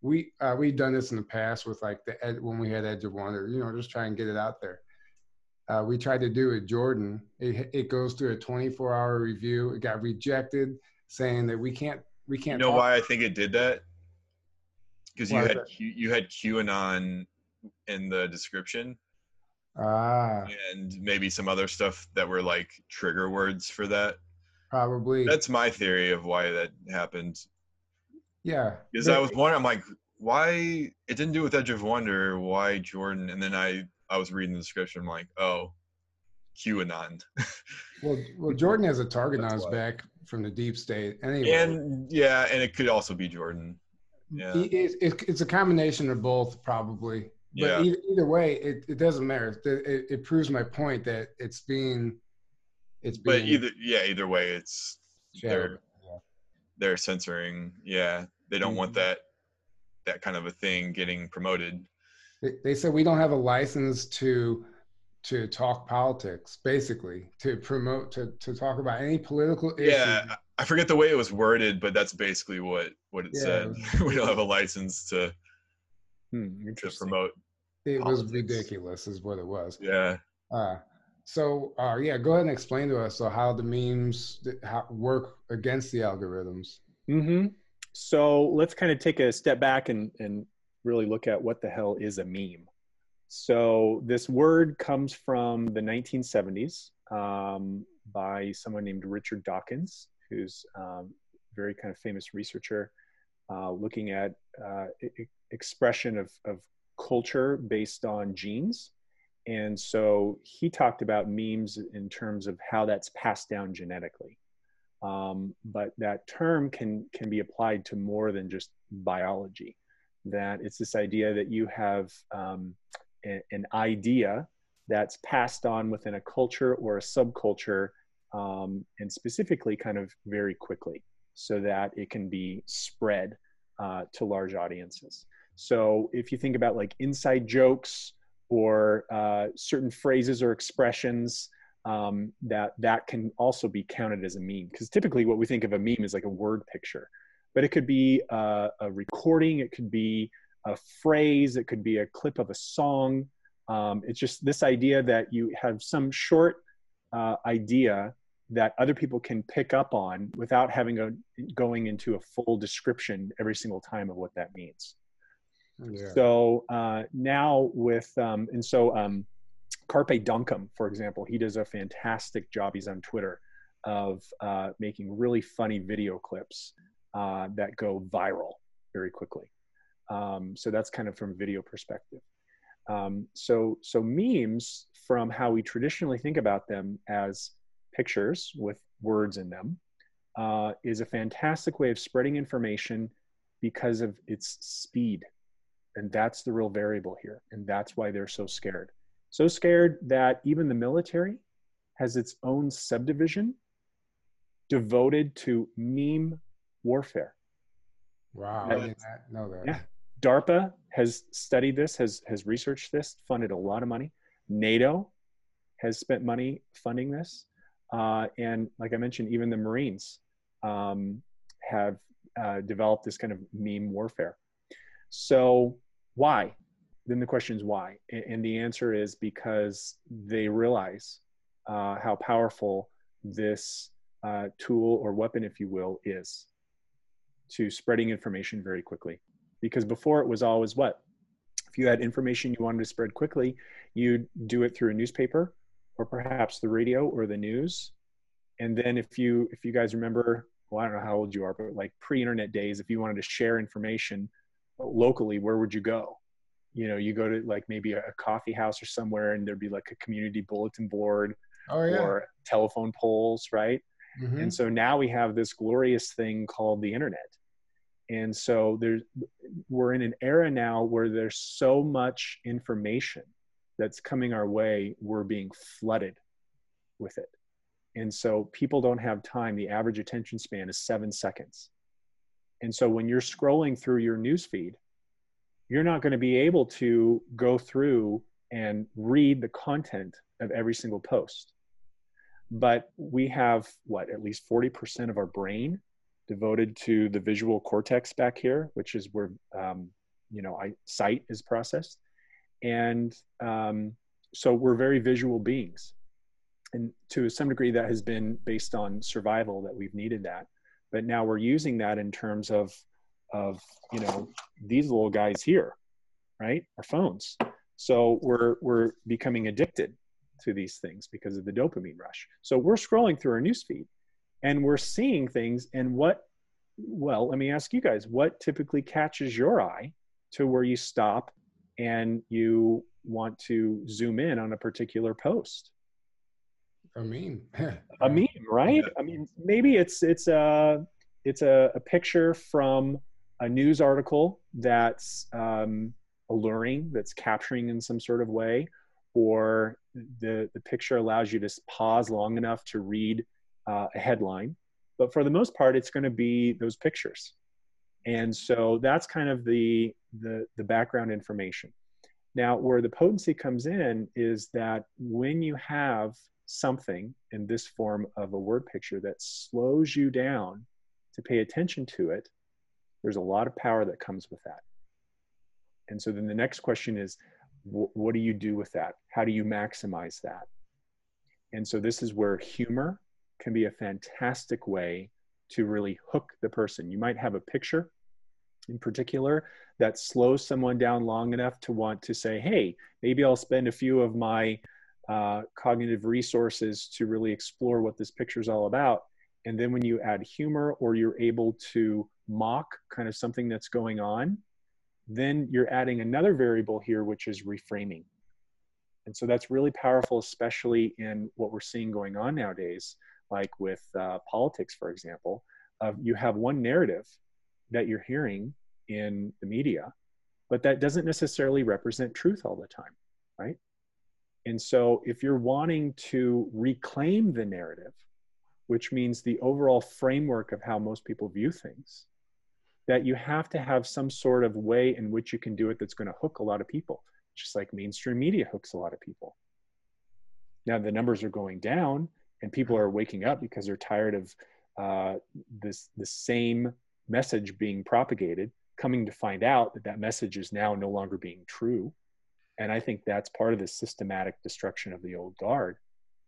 we uh, we've done this in the past with like the ed, when we had Edge of Wonder, you know, just try and get it out there. Uh, we tried to do it, Jordan. It, it goes through a 24 hour review. It got rejected, saying that we can't we can't. know why I think it did that? Because you had? Q, you had QAnon in the description, Ah, and maybe some other stuff that were like trigger words for that. Probably. That's my theory of why that happened. yeah. Because I was wondering, I'm like, why it didn't do with Edge of Wonder? Why Jordan? And then I I was reading the description. I'm like, oh, QAnon. Well, well, Jordan has a target on his back from the deep state. Anyway, and yeah, and it could also be Jordan. Yeah. It- it- it's a combination of both, probably. But Yeah. either, either way, it, it doesn't matter. It, it, it proves my point that it's being, it's But either yeah, either way, it's shadowed. they're they're censoring. Yeah, they don't want Mhm. that that kind of a thing getting promoted. They, they said we don't have a license to to talk politics, basically, to promote, to, to talk about any political issue. Yeah, I- I forget the way it was worded, but that's basically what what it Yeah. said. we don't have a license to Hmm, to promote. It was ridiculous, is what it was. Yeah. Uh, so, uh, yeah, go ahead and explain to us so how the memes how, work against the algorithms. hmm So let's kind of take a step back and, and really look at what the hell is a meme. So this word comes from the 1970s um, by someone named Richard Dawkins, who's um, very kind of famous researcher uh, looking at uh, expression of, of culture based on genes. And so he talked about memes in terms of how that's passed down genetically. Um, but that term can can be applied to more than just biology that it's this idea that you have um, a- an idea that's passed on within a culture or a subculture um, and specifically kind of very quickly so that it can be spread uh, to large audiences. So if you think about like inside jokes or uh, certain phrases or expressions um, that that can also be counted as a meme. Because typically what we think of a meme is like a word picture but it could be a, a recording it could be a phrase it could be a clip of a song. Um, it's just this idea that you have some short uh, idea that other people can pick up on without having a going into a full description every single time of what that means Yeah. so uh, now with um, and so um, Carpe Donktum, for example, he does a fantastic job. He's on Twitter of uh, making really funny video clips uh, that go viral very quickly. Um, so that's kind of from video perspective. Um, so so memes, from how we traditionally think about them as pictures with words in them, uh, is a fantastic way of spreading information because of its speed and that's the real variable here and that's why they're so scared so scared that even the military has its own subdivision devoted to meme warfare Wow. I did not know that. Yeah. darpa has studied this has has researched this funded a lot of money nato has spent money funding this uh, and like i mentioned even the marines um, have uh, developed this kind of meme warfare so why? Then the question is why? And the answer is because they realize uh, how powerful this uh, tool or weapon, if you will, is to spreading information very quickly. Because before it was always what? If you had information you wanted to spread quickly, you'd do it through a newspaper or perhaps the radio or the news. And then if you if you guys remember, well, I don't know how old you are, but like pre-internet days, if you wanted to share information locally, where would you go? You know, you go to like maybe a coffee house or somewhere, and there'd be like a community bulletin board oh, yeah. or telephone poles, right? Mm-hmm. And so now we have this glorious thing called the internet. And so there's we're in an era now where there's so much information that's coming our way, we're being flooded with it. And so people don't have time. The average attention span is seven seconds. And so when you're scrolling through your newsfeed, you're not going to be able to go through and read the content of every single post. But we have what, at least 40% of our brain devoted to the visual cortex back here, which is where, um, you know, I, sight is processed. And um, so we're very visual beings. And to some degree, that has been based on survival that we've needed that. But now we're using that in terms of, of you know, these little guys here, right? Our phones. So we're, we're becoming addicted to these things because of the dopamine rush. So we're scrolling through our newsfeed and we're seeing things. And what, well, let me ask you guys, what typically catches your eye to where you stop and you want to zoom in on a particular post a meme. A meme right? I mean maybe it's it's a it's a, a picture from a news article that's um, alluring that's capturing in some sort of way or the the picture allows you to pause long enough to read uh, a headline. But for the most part it's going to be those pictures. And so that's kind of the, the, the background information. Now, where the potency comes in is that when you have something in this form of a word picture that slows you down to pay attention to it, there's a lot of power that comes with that. And so then the next question is, what do you do with that? How do you maximize that? And so this is where humor can be a fantastic way to really hook the person. You might have a picture in particular that slows someone down long enough to want to say, hey, maybe I'll spend a few of my uh, cognitive resources to really explore what this picture is all about. And then when you add humor or you're able to mock kind of something that's going on, then you're adding another variable here, which is reframing. And so that's really powerful, especially in what we're seeing going on nowadays, like with uh, politics, for example. Uh, you have one narrative that you're hearing in the media, but that doesn't necessarily represent truth all the time, right? And so if you're wanting to reclaim the narrative, which means the overall framework of how most people view things, that you have to have some sort of way in which you can do it that's going to hook a lot of people, just like mainstream media hooks a lot of people. Now the numbers are going down and people are waking up because they're tired of uh, this the same message being propagated, coming to find out that that message is now no longer being true. And I think that's part of the systematic destruction of the old guard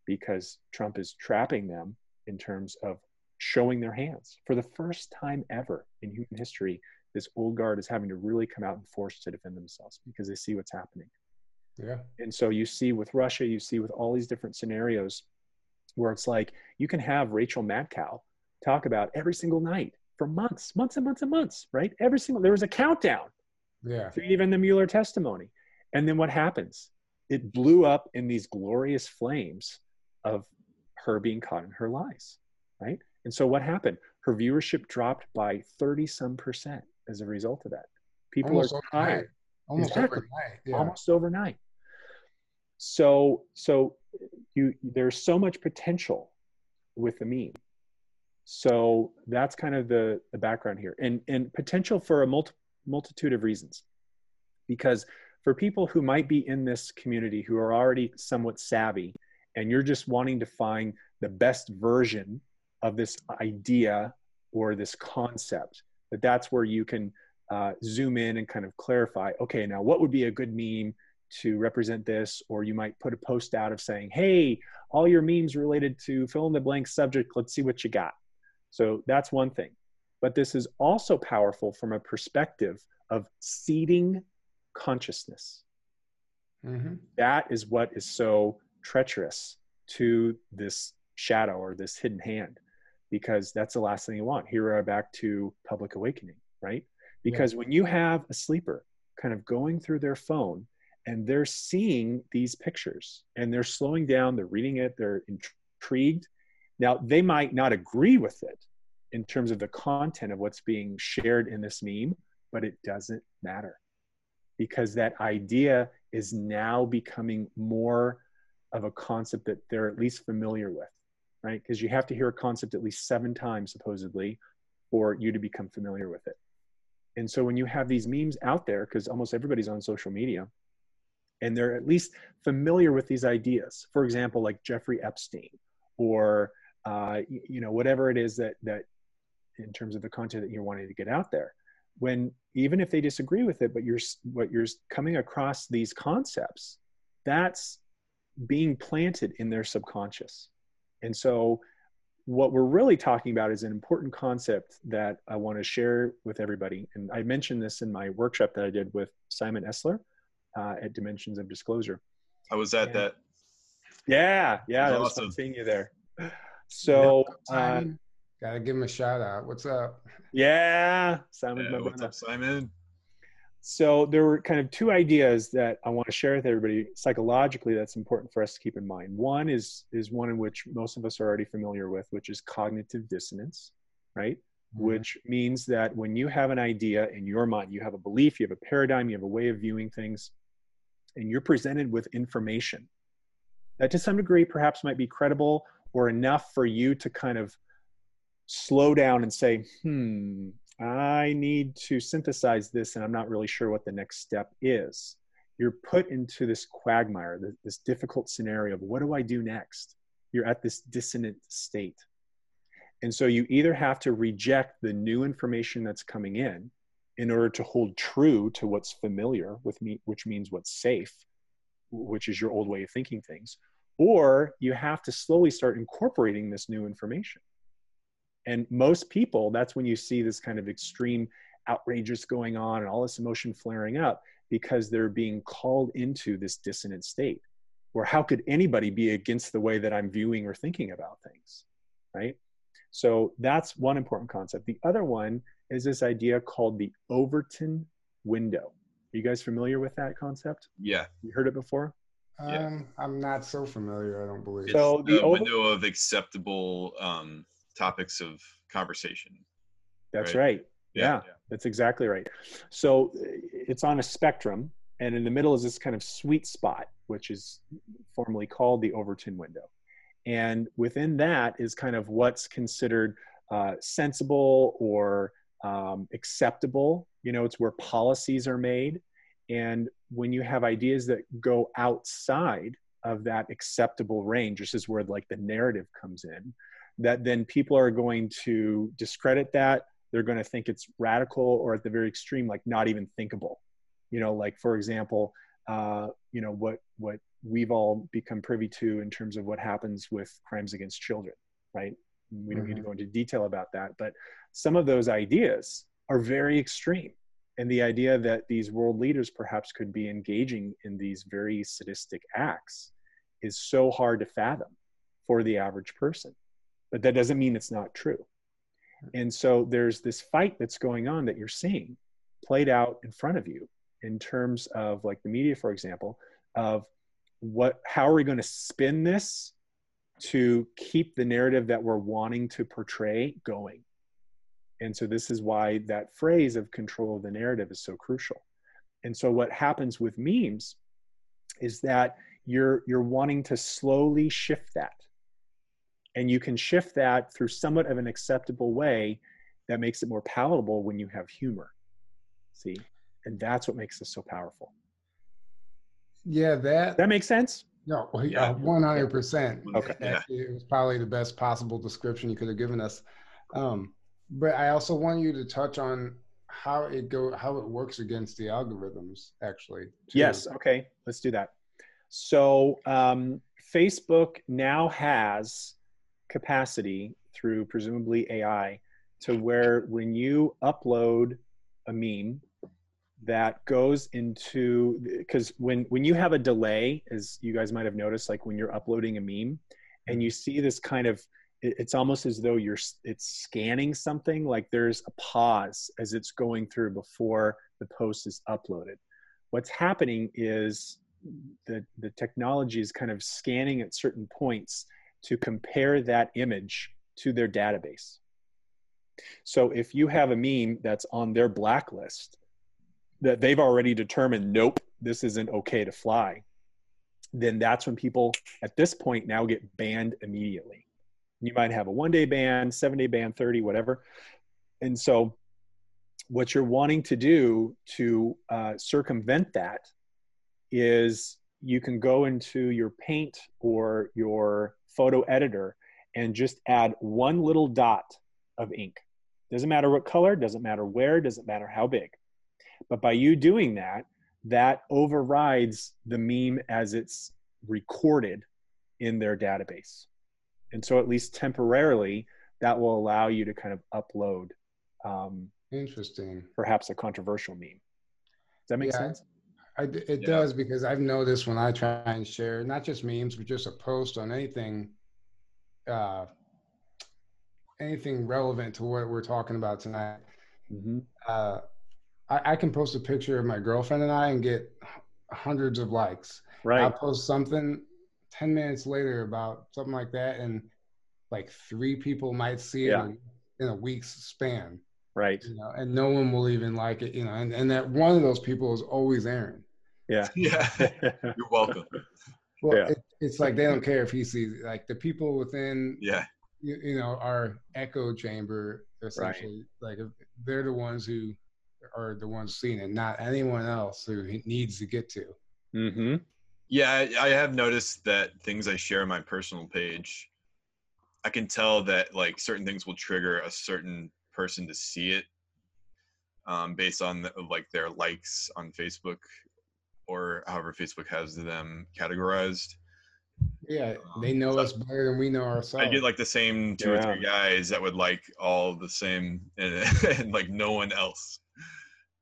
because Trump is trapping them in terms of showing their hands. For the first time ever in human history, this old guard is having to really come out and force to defend themselves because they see what's happening. Yeah. And so you see with Russia, you see with all these different scenarios where it's like you can have Rachel Madcow talk about every single night for months, months and months and months, right? Every single, there was a countdown yeah. to even the Mueller testimony. And then what happens? It blew up in these glorious flames of her being caught in her lies, right? And so what happened? Her viewership dropped by 30 some percent as a result of that. People Almost are tired. Overnight. Almost exactly. overnight. Yeah. Almost overnight. So, so you, there's so much potential with the meme so that's kind of the, the background here and, and potential for a multi, multitude of reasons. Because for people who might be in this community who are already somewhat savvy and you're just wanting to find the best version of this idea or this concept, that that's where you can uh, zoom in and kind of clarify okay now what would be a good meme to represent this? Or you might put a post out of saying hey all your memes related to fill in the blank subject let's see what you got. So that's one thing. But this is also powerful from a perspective of seeding consciousness mm-hmm. that is what is so treacherous to this shadow or this hidden hand because that's the last thing you want here we are back to public awakening right because yeah. when you have a sleeper kind of going through their phone and they're seeing these pictures and they're slowing down, they're reading it, they're intrigued. Now, they might not agree with it in terms of the content of what's being shared in this meme, but it doesn't matter because that idea is now becoming more of a concept that they're at least familiar with, right? Because you have to hear a concept at least seven times, supposedly, for you to become familiar with it. And so when you have these memes out there, because almost everybody's on social media, and they're at least familiar with these ideas. For example, like Jeffrey Epstein, or uh, you know whatever it is that that in terms of the content that you're wanting to get out there. When even if they disagree with it, but you're what you're coming across these concepts, that's being planted in their subconscious. And so what we're really talking about is an important concept that I want to share with everybody. And I mentioned this in my workshop that I did with Simon Esler uh, at Dimensions of Disclosure. I was at and, that. Yeah, yeah, that was awesome. seeing you there. So, uh, gotta give him a shout out. What's up? Yeah, Simon. Yeah, what's up, Simon? So there were kind of two ideas that I want to share with everybody psychologically that's important for us to keep in mind. One is is one in which most of us are already familiar with, which is cognitive dissonance, right? Mm-hmm. Which means that when you have an idea in your mind, you have a belief, you have a paradigm, you have a way of viewing things, and you're presented with information that to some degree perhaps might be credible or enough for you to kind of slow down and say, hmm, I need to synthesize this and I'm not really sure what the next step is. You're put into this quagmire, this difficult scenario of what do I do next? You're at this dissonant state. And so you either have to reject the new information that's coming in in order to hold true to what's familiar with me, which means what's safe, which is your old way of thinking things, or you have to slowly start incorporating this new information. And most people, that's when you see this kind of extreme outrageous going on and all this emotion flaring up because they're being called into this dissonant state. Or how could anybody be against the way that I'm viewing or thinking about things? Right? So that's one important concept. The other one is this idea called the Overton window. Are you guys familiar with that concept? Yeah. You heard it before? Um, yeah. I'm not so familiar, I don't believe. It's so the, the over- window of acceptable um, topics of conversation. That's right. right. Yeah, yeah, that's exactly right. So it's on a spectrum, and in the middle is this kind of sweet spot, which is formally called the Overton window. And within that is kind of what's considered uh, sensible or um, acceptable. You know, it's where policies are made. And when you have ideas that go outside of that acceptable range, this is where like the narrative comes in, that then people are going to discredit that. They're going to think it's radical or at the very extreme, like not even thinkable. You know, like for example, uh, you know what what we've all become privy to in terms of what happens with crimes against children, right? We don't mm-hmm. need to mm-hmm. go into detail about that, but some of those ideas are very extreme. And the idea that these world leaders perhaps could be engaging in these very sadistic acts is so hard to fathom for the average person but that doesn't mean it's not true. And so there's this fight that's going on that you're seeing played out in front of you in terms of like the media, for example, of what, how are we going to spin this to keep the narrative that we're wanting to portray going? And so this is why that phrase of control of the narrative is so crucial. And so what happens with memes is that you're you're wanting to slowly shift that and you can shift that through somewhat of an acceptable way that makes it more palatable when you have humor. See? And that's what makes this so powerful. Yeah, that that makes sense. No, yeah, one hundred percent. Okay, yeah. it was probably the best possible description you could have given us. Um, but I also want you to touch on how it go how it works against the algorithms actually. too. Yes. Okay. Let's do that. So um, Facebook now has capacity through presumably AI to where when you upload a meme that goes into because when when you have a delay as you guys might have noticed like when you're uploading a meme and you see this kind of it's almost as though you're it's scanning something like there's a pause as it's going through before the post is uploaded. What's happening is the the technology is kind of scanning at certain points to compare that image to their database so if you have a meme that's on their blacklist that they've already determined nope this isn't okay to fly then that's when people at this point now get banned immediately you might have a one day ban, seven day ban, 30, whatever. And so, what you're wanting to do to uh, circumvent that is you can go into your paint or your photo editor and just add one little dot of ink. Doesn't matter what color, doesn't matter where, doesn't matter how big. But by you doing that, that overrides the meme as it's recorded in their database. And so at least temporarily that will allow you to kind of upload um, interesting. perhaps a controversial meme. Does that make yeah, sense I, it yeah. does because i've noticed when i try and share not just memes but just a post on anything uh, anything relevant to what we're talking about tonight mm-hmm. uh, I, I, can post a picture of my girlfriend and i and get hundreds of likes right i'll post something 10 minutes later about something like that and like three people might see it yeah. in, in, a week's span right you know and no one will even like it you know and, and that one of those people is always aaron yeah yeah you're welcome well yeah. it, it's like they don't care if he sees it. like the people within yeah you, you know our echo chamber essentially right. like they're the ones who are the ones seeing it not anyone else who needs to get to mm-hmm yeah, I have noticed that things I share on my personal page, I can tell that like certain things will trigger a certain person to see it um, based on the, like their likes on Facebook or however Facebook has them categorized. Yeah, they um, know so us better than we know ourselves. I get like the same two yeah. or three guys that would like all the same and, and like no one else.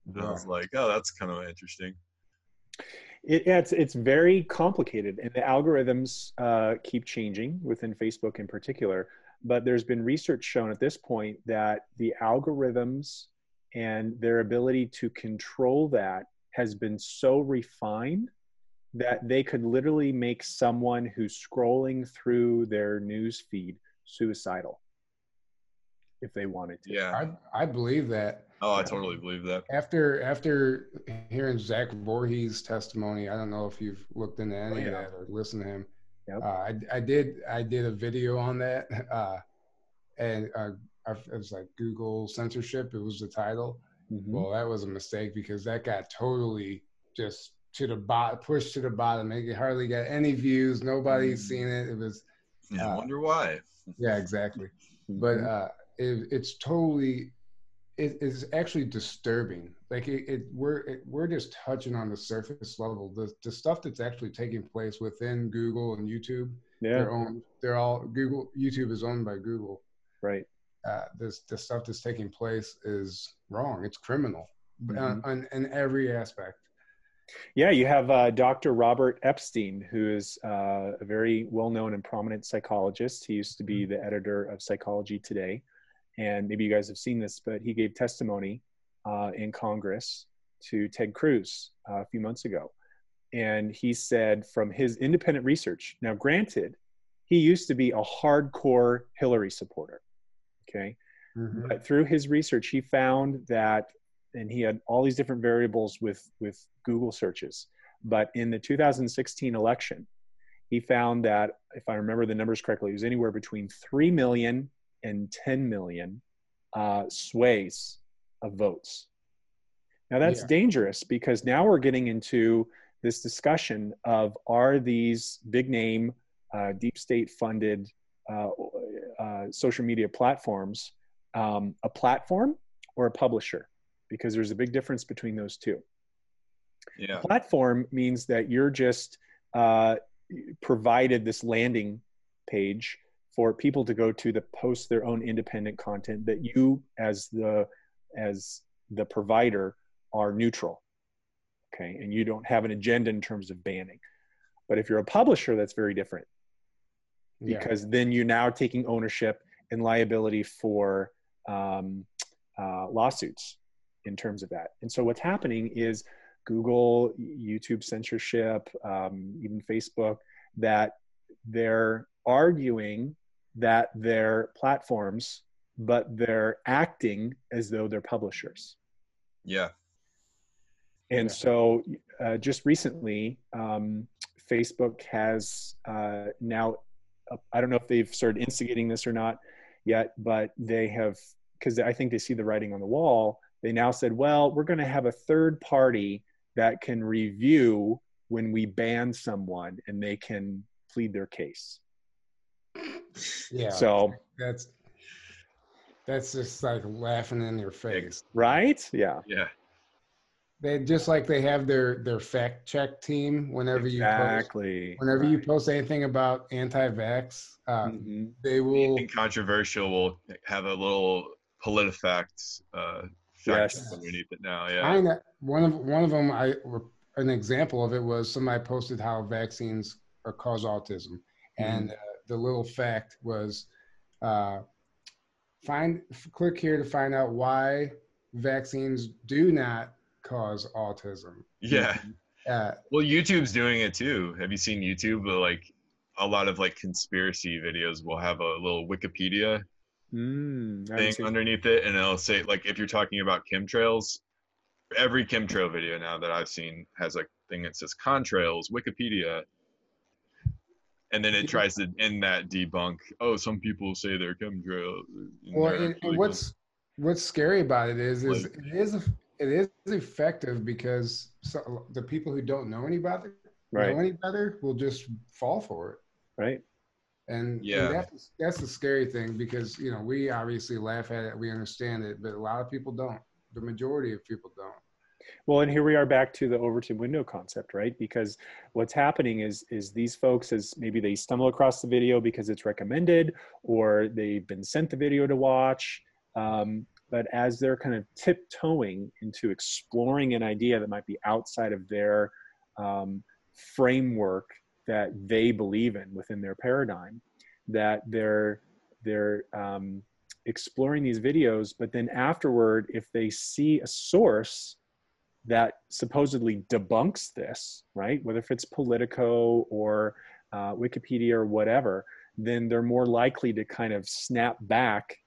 And I was like, oh, that's kind of interesting. It, it's it's very complicated, and the algorithms uh, keep changing within Facebook in particular. But there's been research shown at this point that the algorithms and their ability to control that has been so refined that they could literally make someone who's scrolling through their news feed suicidal if they wanted to. Yeah, I, I believe that. Oh, I totally believe that. After after hearing Zach Vorhies' testimony, I don't know if you've looked into any oh, yeah. of that or listened to him. Yep. Uh, I I did I did a video on that, uh, and uh, it was like Google censorship. It was the title. Mm-hmm. Well, that was a mistake because that got totally just to the bottom, pushed to the bottom. It hardly got any views. Nobody's mm-hmm. seen it. It was. Yeah, I uh, wonder why. yeah, exactly. Mm-hmm. But uh, it, it's totally it is actually disturbing. Like it, it we're it, we're just touching on the surface level. The the stuff that's actually taking place within Google and YouTube. Yeah. They're owned. They're all Google. YouTube is owned by Google. Right. Uh, this the stuff that's taking place is wrong. It's criminal, mm-hmm. on, in every aspect. Yeah, you have uh, Dr. Robert Epstein, who is uh, a very well-known and prominent psychologist. He used to be mm-hmm. the editor of Psychology Today and maybe you guys have seen this, but he gave testimony uh, in Congress to Ted Cruz uh, a few months ago. And he said from his independent research, now granted, he used to be a hardcore Hillary supporter, okay? Mm-hmm. But through his research, he found that, and he had all these different variables with, with Google searches. But in the 2016 election, he found that, if I remember the numbers correctly, it was anywhere between 3 million and 10 million uh, sways of votes. Now that's yeah. dangerous because now we're getting into this discussion of are these big name, uh, deep state funded social media platforms um, a platform or a publisher? because there's a big difference between those two. Yeah. Platform means that you're just uh, provided this landing page for people to go to to post their own independent content that you as the as the provider are neutral okay and you don't have an agenda in terms of banning but if you're a publisher that's very different Yeah. because then you're now taking ownership and liability for um, uh, lawsuits in terms of that. And so what's happening is Google, YouTube censorship, um, even Facebook, that they're arguing that they're platforms, but they're acting as though they're publishers. Yeah. And Yeah. so, uh, just recently, um, Facebook has uh, now, I don't know if they've started instigating this or not yet, but they have, because I think they see the writing on the wall, they now said, well, we're going to have a third party that can review when we ban someone and they can plead their case. Yeah. So, that's that's just like laughing in your face. right? Yeah. Yeah. They just like they have their their fact check team whenever you post, Exactly. whenever you post anything about anti-vax, uh, Mhm. they will Anything controversial will have a little PolitiFact uh, fact Yes. underneath it now. Yeah. Kind of one of one of them. I an example of it was somebody posted how vaccines are cause autism, and uh, the little fact was, uh, find click here to find out why vaccines do not cause autism. Yeah. Uh, Well, YouTube's doing it too. Have you seen YouTube? But like a lot of like conspiracy videos will have a little Wikipedia Mm, thing underneath it, and it'll say like if you're talking about chemtrails, every chemtrail video now that I've seen has a thing that says contrails Wikipedia, and then it tries to end that debunk. Oh, some people say they're chemtrails. well, and, and what's what's scary about it is is Like- it is it is effective because so, the people who don't know any better right. know any better will just fall for it. Right. And, and Yeah. that's that's the scary thing because you know we obviously laugh at it, we understand it, but a lot of people don't. The majority of people don't. Well, and here we are back to the Overton window concept, right? Because what's happening is is these folks as maybe they stumble across the video because it's recommended, or they've been sent the video to watch. Um, but as they're kind of tiptoeing into exploring an idea that might be outside of their um, framework that they believe in within their paradigm, that they're they're um, exploring these videos, but then afterward, if they see a source that supposedly debunks this, right? Whether if it's Politico or uh, Wikipedia or whatever, then they're more likely to kind of snap back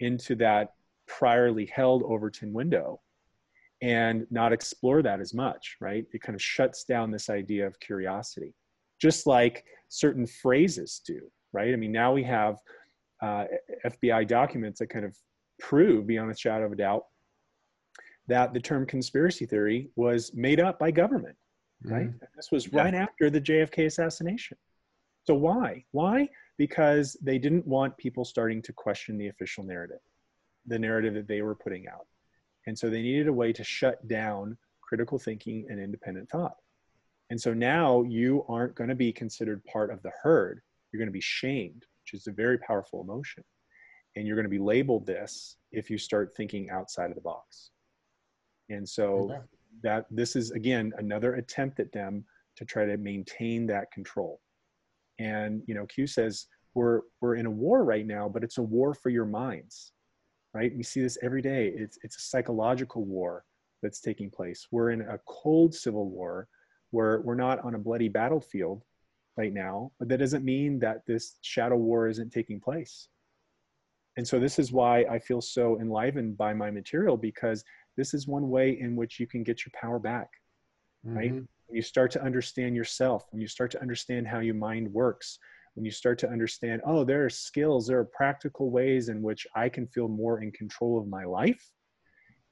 into that priorly held Overton window and not explore that as much, right? It kind of shuts down this idea of curiosity, just like certain phrases do, right? I mean, now we have uh, FBI documents that kind of prove beyond a shadow of a doubt that the term conspiracy theory was made up by government, right? And This was Yeah. right after the JFK assassination. So why? Why? Because they didn't want people starting to question the official narrative, the narrative that they were putting out. And so they needed a way to shut down critical thinking and independent thought. And so now you aren't going to be considered part of the herd. You're going to be shamed, which is a very powerful emotion. And you're going to be labeled this if you start thinking outside of the box. And so Yeah. that this is again another attempt at them to try to maintain that control. And you know, Q says we're we're in a war right now, but it's a war for your minds, right? We see this every day. It's it's a psychological war that's taking place. We're in a cold civil war where we're not on a bloody battlefield right now, but that doesn't mean that this shadow war isn't taking place. And so this is why I feel so enlivened by my material because this is one way in which you can get your power back right? Mhm. when you start to understand yourself, when you start to understand how your mind works, when you start to understand, oh, there are skills, there are practical ways in which I can feel more in control of my life.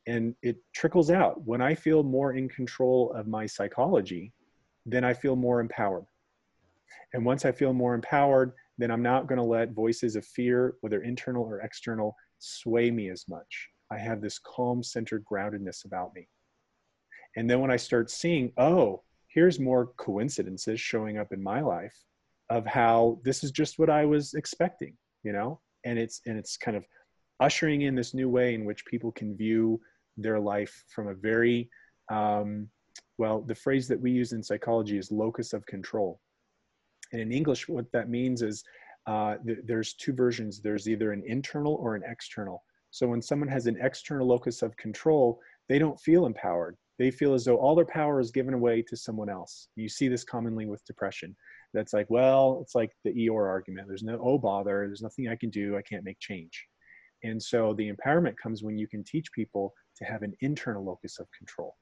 And it trickles out. When I feel more in control of my psychology, then I feel more empowered. And once I feel more empowered, then I'm not going to let voices of fear, whether internal or external, sway me as much. I have this calm, centered groundedness about me. And then when I start seeing, oh, here's more coincidences showing up in my life of how this is just what I was expecting, you know? And it's and it's kind of ushering in this new way in which people can view their life from a very um, well, the phrase that we use in psychology is locus of control. And in English, what that means is uh, th- there's two versions. There's either an internal or an external. So when someone has an external locus of control, they don't feel empowered. They feel as though all their power is given away to someone else. You see this commonly with depression. That's like, well, it's like the Eeyore argument. There's no, oh, bother. There's nothing I can do. I can't make change. And so the empowerment comes when you can teach people to have an internal locus of control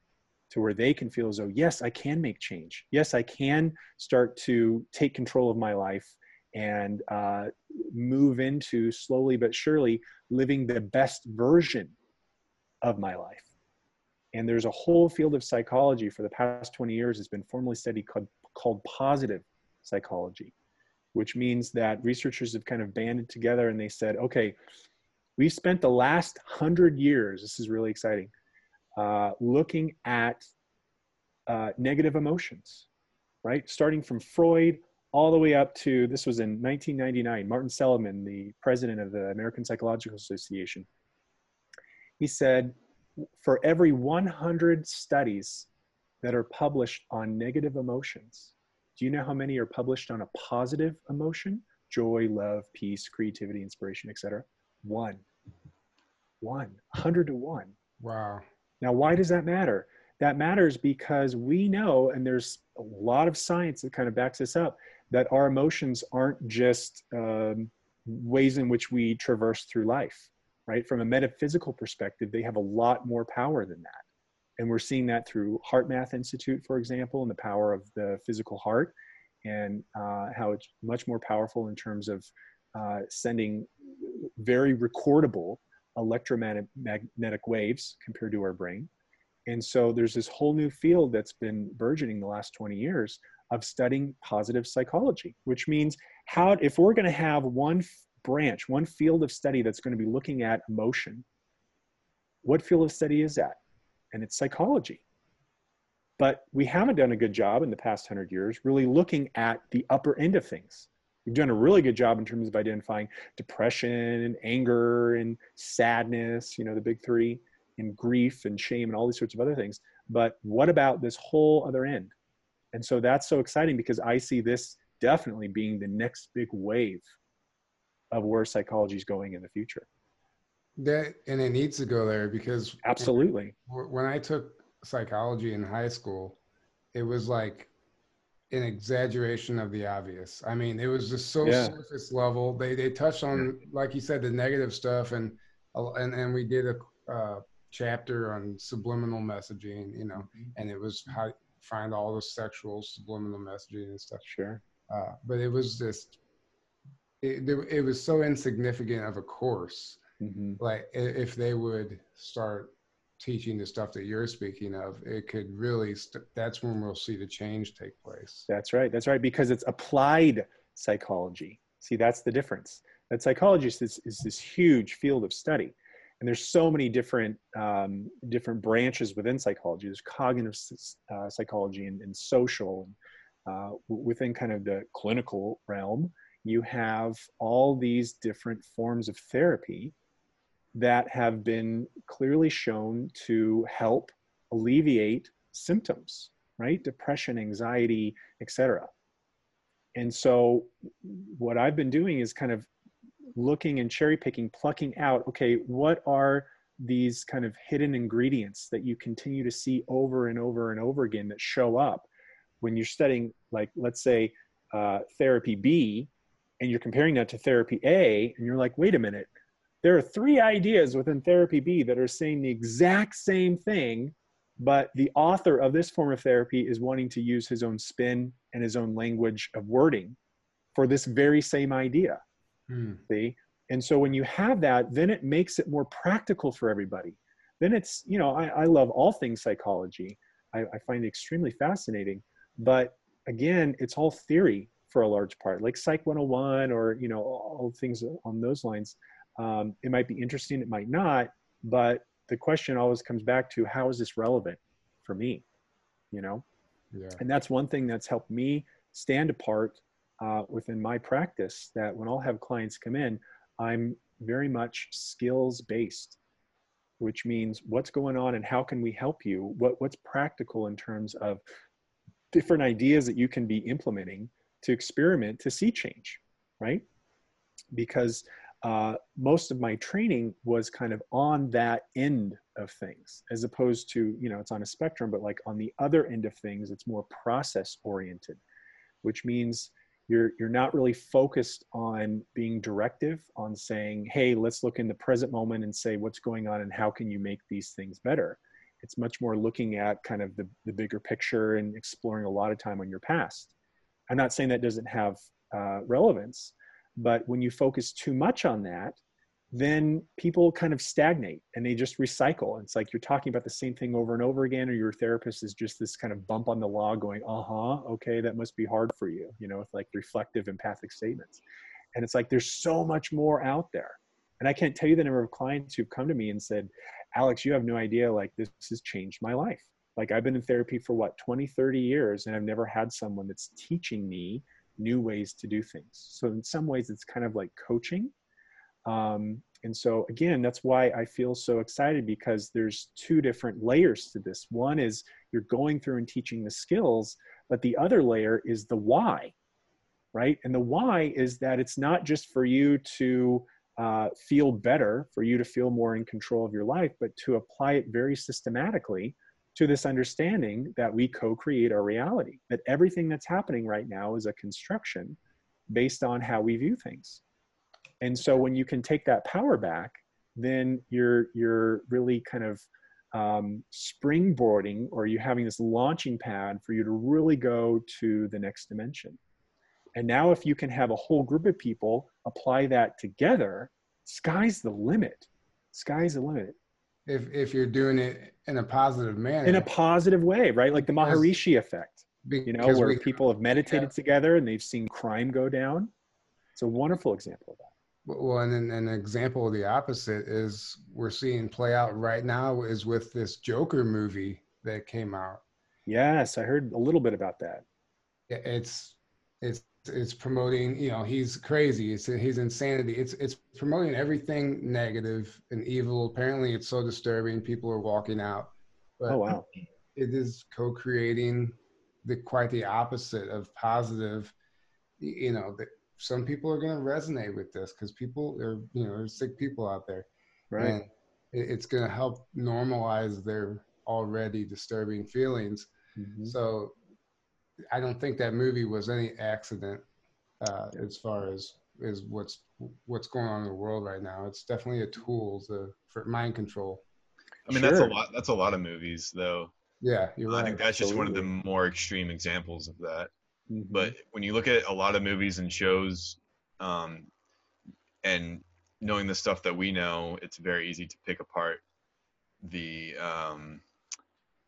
to where they can feel as though, yes, I can make change. Yes, I can start to take control of my life and uh, move into slowly but surely living the best version of my life. And there's a whole field of psychology for the past 20 years has been formally studied called, called positive psychology, which means that researchers have kind of banded together and they said, okay, we've spent the last hundred years, this is really exciting, uh, looking at uh, negative emotions, right? Starting from Freud all the way up to this was in 1999. Martin Seligman, the president of the American Psychological Association, he said, for every 100 studies that are published on negative emotions, do you know how many are published on a positive emotion? Joy, love, peace, creativity, inspiration, etc. One. One. 100 to 1. Wow. Now, why does that matter? That matters because we know, and there's a lot of science that kind of backs this up, that our emotions aren't just um, ways in which we traverse through life, right? From a metaphysical perspective, they have a lot more power than that. And we're seeing that through HeartMath Institute, for example, and the power of the physical heart, and uh, how it's much more powerful in terms of uh, sending very recordable electromagnetic waves compared to our brain. And so there's this whole new field that's been burgeoning the last 20 years of studying positive psychology, which means how, if we're going to have one branch, one field of study that's going to be looking at emotion, what field of study is that? And it's psychology. But we haven't done a good job in the past 100 years really looking at the upper end of things. We've done a really good job in terms of identifying depression and anger and sadness, you know, the big three, and grief and shame and all these sorts of other things. But what about this whole other end? And so that's so exciting because I see this definitely being the next big wave of where psychology is going in the future. That and it needs to go there because absolutely. When I took psychology in high school, it was like an exaggeration of the obvious. I mean, it was just so yeah. surface level. They they touched on, like you said, the negative stuff, and and and we did a uh, chapter on subliminal messaging, you know, mm-hmm. and it was how find all the sexual subliminal messaging and stuff. Sure. Uh, but it was just, it, it was so insignificant of a course. Mm-hmm. Like if they would start teaching the stuff that you're speaking of, it could really, st- that's when we'll see the change take place. That's right. That's right. Because it's applied psychology. See, that's the difference. That psychology is, is this huge field of study. And there's so many different um, different branches within psychology. There's cognitive uh, psychology and, and social. And, uh, within kind of the clinical realm, you have all these different forms of therapy that have been clearly shown to help alleviate symptoms, right? Depression, anxiety, etc. And so what I've been doing is kind of looking and cherry picking, plucking out, okay, what are these kind of hidden ingredients that you continue to see over and over and over again that show up when you're studying, like, let's say, uh, therapy B, and you're comparing that to therapy A, and you're like, wait a minute, there are three ideas within therapy B that are saying the exact same thing, but the author of this form of therapy is wanting to use his own spin and his own language of wording for this very same idea. Hmm. See? And so when you have that, then it makes it more practical for everybody. Then it's, you know, I, I love all things psychology. I, I find it extremely fascinating. But again, it's all theory for a large part, like Psych 101 or, you know, all things on those lines. Um, it might be interesting, it might not, but the question always comes back to how is this relevant for me you know? Yeah. and that's one thing that's helped me stand apart uh, within my practice that when i'll have clients come in i'm very much skills based which means what's going on and how can we help you? What, what's practical in terms of different ideas that you can be implementing to experiment to see change right? Because uh, most of my training was kind of on that end of things as opposed to you know it's on a spectrum but like on the other end of things it's more process oriented which means you're you're not really focused on being directive on saying hey let's look in the present moment and say what's going on and how can you make these things better. It's much more looking at kind of the, the bigger picture and exploring a lot of time on your past. I'm not saying that doesn't have uh, relevance but when you focus too much on that then people kind of stagnate and they just recycle. It's like you're talking about the same thing over and over again, or your therapist is just this kind of bump on the log going, uh huh, okay, that must be hard for you, you know, with like reflective, empathic statements. And it's like there's so much more out there. And I can't tell you the number of clients who've come to me and said, Alex, you have no idea, like this has changed my life. Like I've been in therapy for what, 20, 30 years, and I've never had someone that's teaching me new ways to do things. So in some ways, it's kind of like coaching um, and so again, that's why I feel so excited because there's two different layers to this. One is you're going through and teaching the skills, but the other layer is the why, right? And the why is that it's not just for you to uh, feel better, for you to feel more in control of your life, but to apply it very systematically to this understanding that we co-create our reality, that everything that's happening right now is a construction based on how we view things. And so when you can take that power back then you're you're really kind of um, springboarding or you're having this launching pad for you to really go to the next dimension. And now if you can have a whole group of people apply that together sky's the limit. Sky's the limit if if you're doing it in a positive manner. In a positive way right? Like the maharishi effect you know where we- people have meditated together and they've seen crime go down. It's a wonderful example of that. Well, and then an example of the opposite is we're seeing play out right now is with this Joker movie that came out. yes i heard a little bit about that. It's it's it's promoting, you know, he's crazy. It's he's insanity. It's it's promoting everything negative and evil. Apparently, it's so disturbing. People are walking out. But oh wow it is co-creating the quite the opposite of positive. You know, that some people are going to resonate with this because people are, you know, there's sick people out there. right and it, it's going to help normalize their already disturbing feelings Mhm. so i don't think that movie was any accident uh, as far as is what's what's going on in the world right now it's definitely a tool to, for mind control I mean, that's a lot. That's a lot of movies, though. yeah you're right. I think that's just one of the more extreme examples of that. Mhm. But when you look at a lot of movies and shows, um, and knowing the stuff that we know, it's very easy to pick apart the um,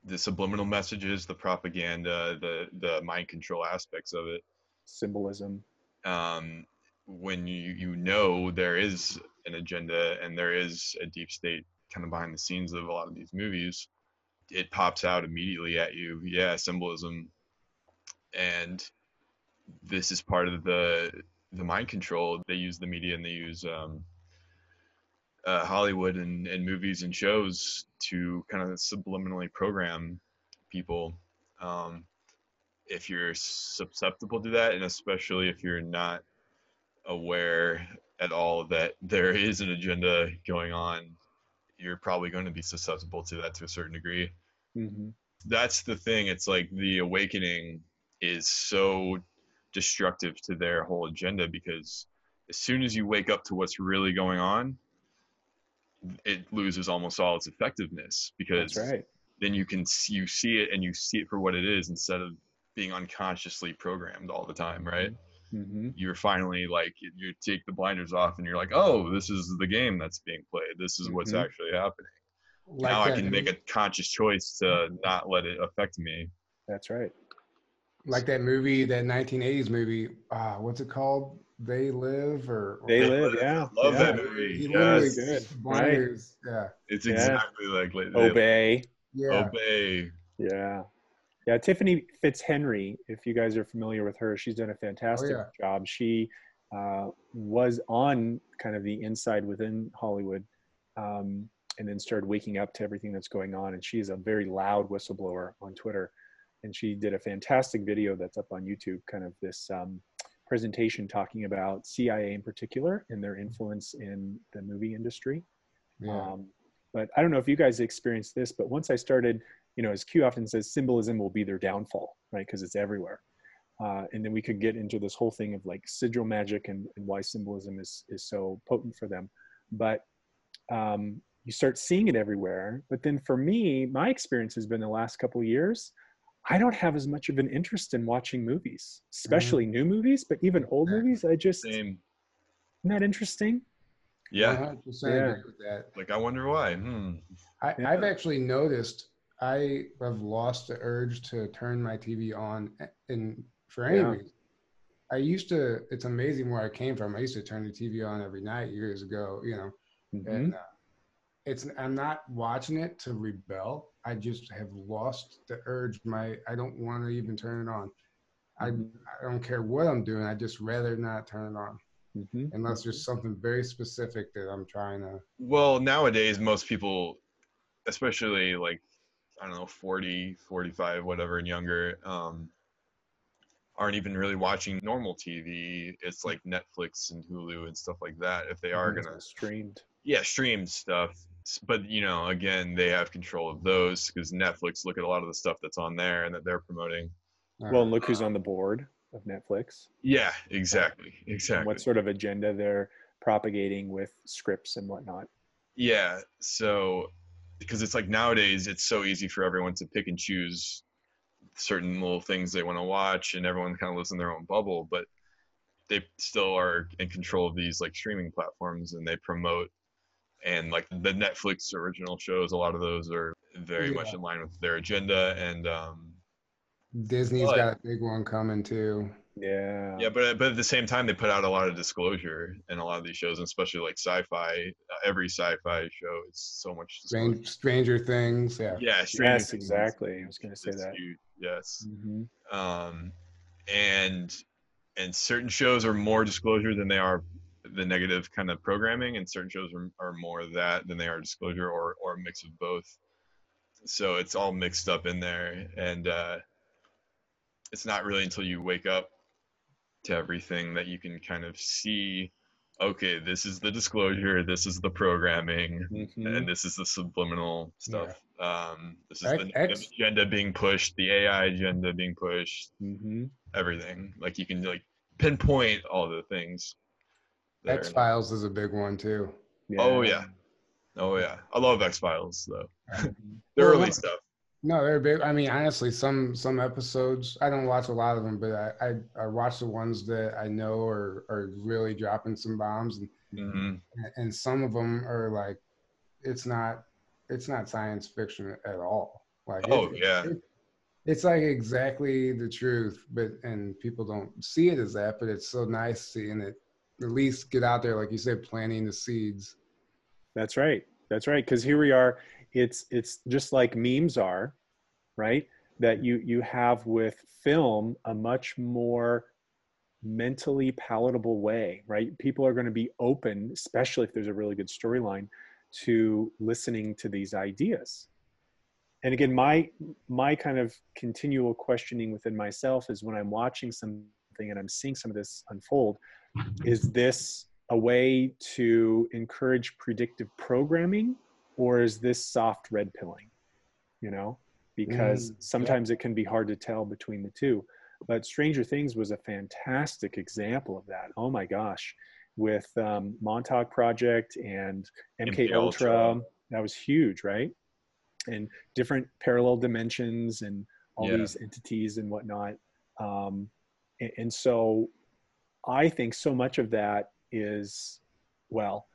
the subliminal messages, the propaganda, the the mind control aspects of it. symbolism Um, when you you know there is an agenda and there is a deep state kind of behind the scenes of a lot of these movies, it pops out immediately at you. Yeah, symbolism, and this is part of the the mind control. They use the media and they use um, uh, Hollywood and, and movies and shows to kind of subliminally program people. Um, if you're susceptible to that, and especially if you're not aware at all that there is an agenda going on, you're probably going to be susceptible to that to a certain degree hmm that's the thing. It's like the awakening is so destructive to their whole agenda because as soon as you wake up to what's really going on, it loses almost all its effectiveness because that's right then you can see, you see it and you see it for what it is instead of being unconsciously programmed all the time, right? hmm You're finally like you take the blinders off and you're like, oh, this is the game that's being played. This is what's Mhm. actually happening. like now I can make a conscious choice to not let it affect me. that's right like that movie that 1980s movie uh, what's it called They Live or They They Live, Live. yeah. Love yeah. that movie. He Yes. literally Good. blinders. Yeah. It's Yeah. exactly like like they Obey. Yeah. obey. Yeah. Yeah, Tiffany Fitzhenry, if you guys are familiar with her, she's done a fantastic yeah. job. She uh, was on kind of the inside within Hollywood um, and then started waking up to everything that's going on. And she's a very loud whistleblower on Twitter. And she did a fantastic video that's up on YouTube, kind of this um, presentation talking about CIA in particular and their influence in the movie industry. Yeah. Um, but I don't know if you guys experienced this, but once I started, you know, as Q often says, symbolism will be their downfall, right? Because it's everywhere. Uh, and then we could get into this whole thing of like sigil magic and, and why symbolism is, is so potent for them. But um, you start seeing it everywhere. But then for me, my experience has been the last couple of years, I don't have as much of an interest in watching movies, especially new movies, but even old Yeah. movies. I just, isn't that interesting? Yeah. 100% Yeah. agree with that. Like I wonder why. Hmm. I, Yeah. I've actually noticed I have lost the urge to turn my TV on and for any Yeah. reason. I used to, it's amazing where I came from. I used to turn the TV on every night years ago, you know, Mhm. and uh, it's, I'm not watching it to rebel. I just have lost the urge. My, I don't want to even turn it on. I. I don't care what I'm doing. I just rather not turn it on Mhm. unless there's something very specific that I'm trying to. Well, nowadays most people, especially like I don't know, 40, 45, whatever and younger, um, aren't even really watching normal TV. It's like Netflix and Hulu and stuff like that. If they are Mhm. gonna, streamed. yeah, stream stuff. S- But you know, again, they have control of those because Netflix look at a lot of the stuff that's on there and that they're promoting. uh, Well, and look who's on the board of Netflix. Yeah, exactly, and exactly. what sort of agenda they're propagating with scripts and whatnot. Yeah, so because it's like nowadays it's so easy for everyone to pick and choose certain little things they want to watch and everyone kind of lives in their own bubble, but they still are in control of these like streaming platforms and they promote and like the Netflix original shows, a lot of those are very much in line with their agenda and um Disney's But- got a big one coming too. Yeah. yeah, but but at the same time they put out a lot of disclosure in a lot of these shows, and especially like sci-fi. Uh, every sci-fi show is so much. Strange, Stranger Things, yeah. Yeah, Stranger Yes, Things exactly. I was going to say is that. huge, Yes. Mhm. um, and and certain shows are more disclosure than they are the negative kind of programming, and certain shows are, are more that than they are disclosure, or or a mix of both. So it's all mixed up in there, and uh, it's not really until you wake up to everything that you can kind of see. Okay, this is the disclosure. This is the programming Mhm. and this is the subliminal stuff. Um, this is X- the X- agenda being pushed, the AI agenda being pushed, Mhm. everything. Like you can like pinpoint all the things. That are X. Files is a big one too. Oh yeah, oh yeah. I love X Files though. The Well, early stuff. No, they're big. I mean, honestly, some some episodes I don't watch a lot of them, but I I, I watch the ones that I know are are really dropping some bombs, and hmm and some of them are like, it's not it's not science fiction at all. Like, Oh it- yeah, it- it's like exactly the truth, but and people don't see it as that. But it's so nice seeing it. At least get out there, like you said, planting the seeds. That's right. That's right. Because here we are. It's it's just like memes are, right? That you you have with film a much more mentally palatable way, right? People are going to be open, especially if there's a really good storyline, to listening to these ideas. And again, my my kind of continual questioning within myself is when I'm watching something and I'm seeing some of this unfold, is this a way to encourage predictive programming or is this soft red pilling? You know because Mm, sometimes it can be hard to tell between the two. But stranger things was a fantastic example of that. Oh my gosh. With um, montauk project and mk, MK ultra. Ultra. that was huge right? And different parallel dimensions and all Yeah. these entities and whatnot. Um, and, and so i think so much of that is well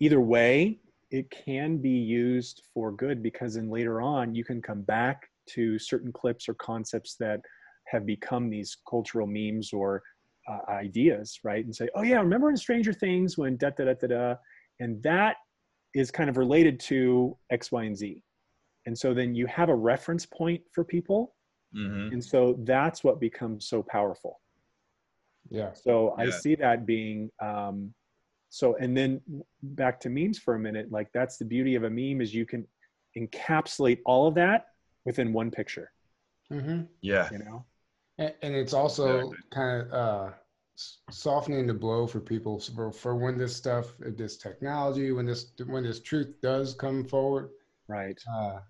either way it can be used for good because then later on you can come back to certain clips or concepts that have become these cultural memes or uh, ideas, right? And say, oh yeah, remember in Stranger Things when da da da da da, and that is kind of related to X, Y, and Z. And so then you have a reference point for people. hmm And so that's what becomes so powerful. Yeah. So I see that being um, so. And then back to memes for a minute. Like that's the beauty of a meme is you can encapsulate all of that within one picture. hmm Yeah. You know. And, and it's also Exactly. kind of uh, softening the blow for people for, for when this stuff, this technology, when this when this truth does come forward, Right. uh,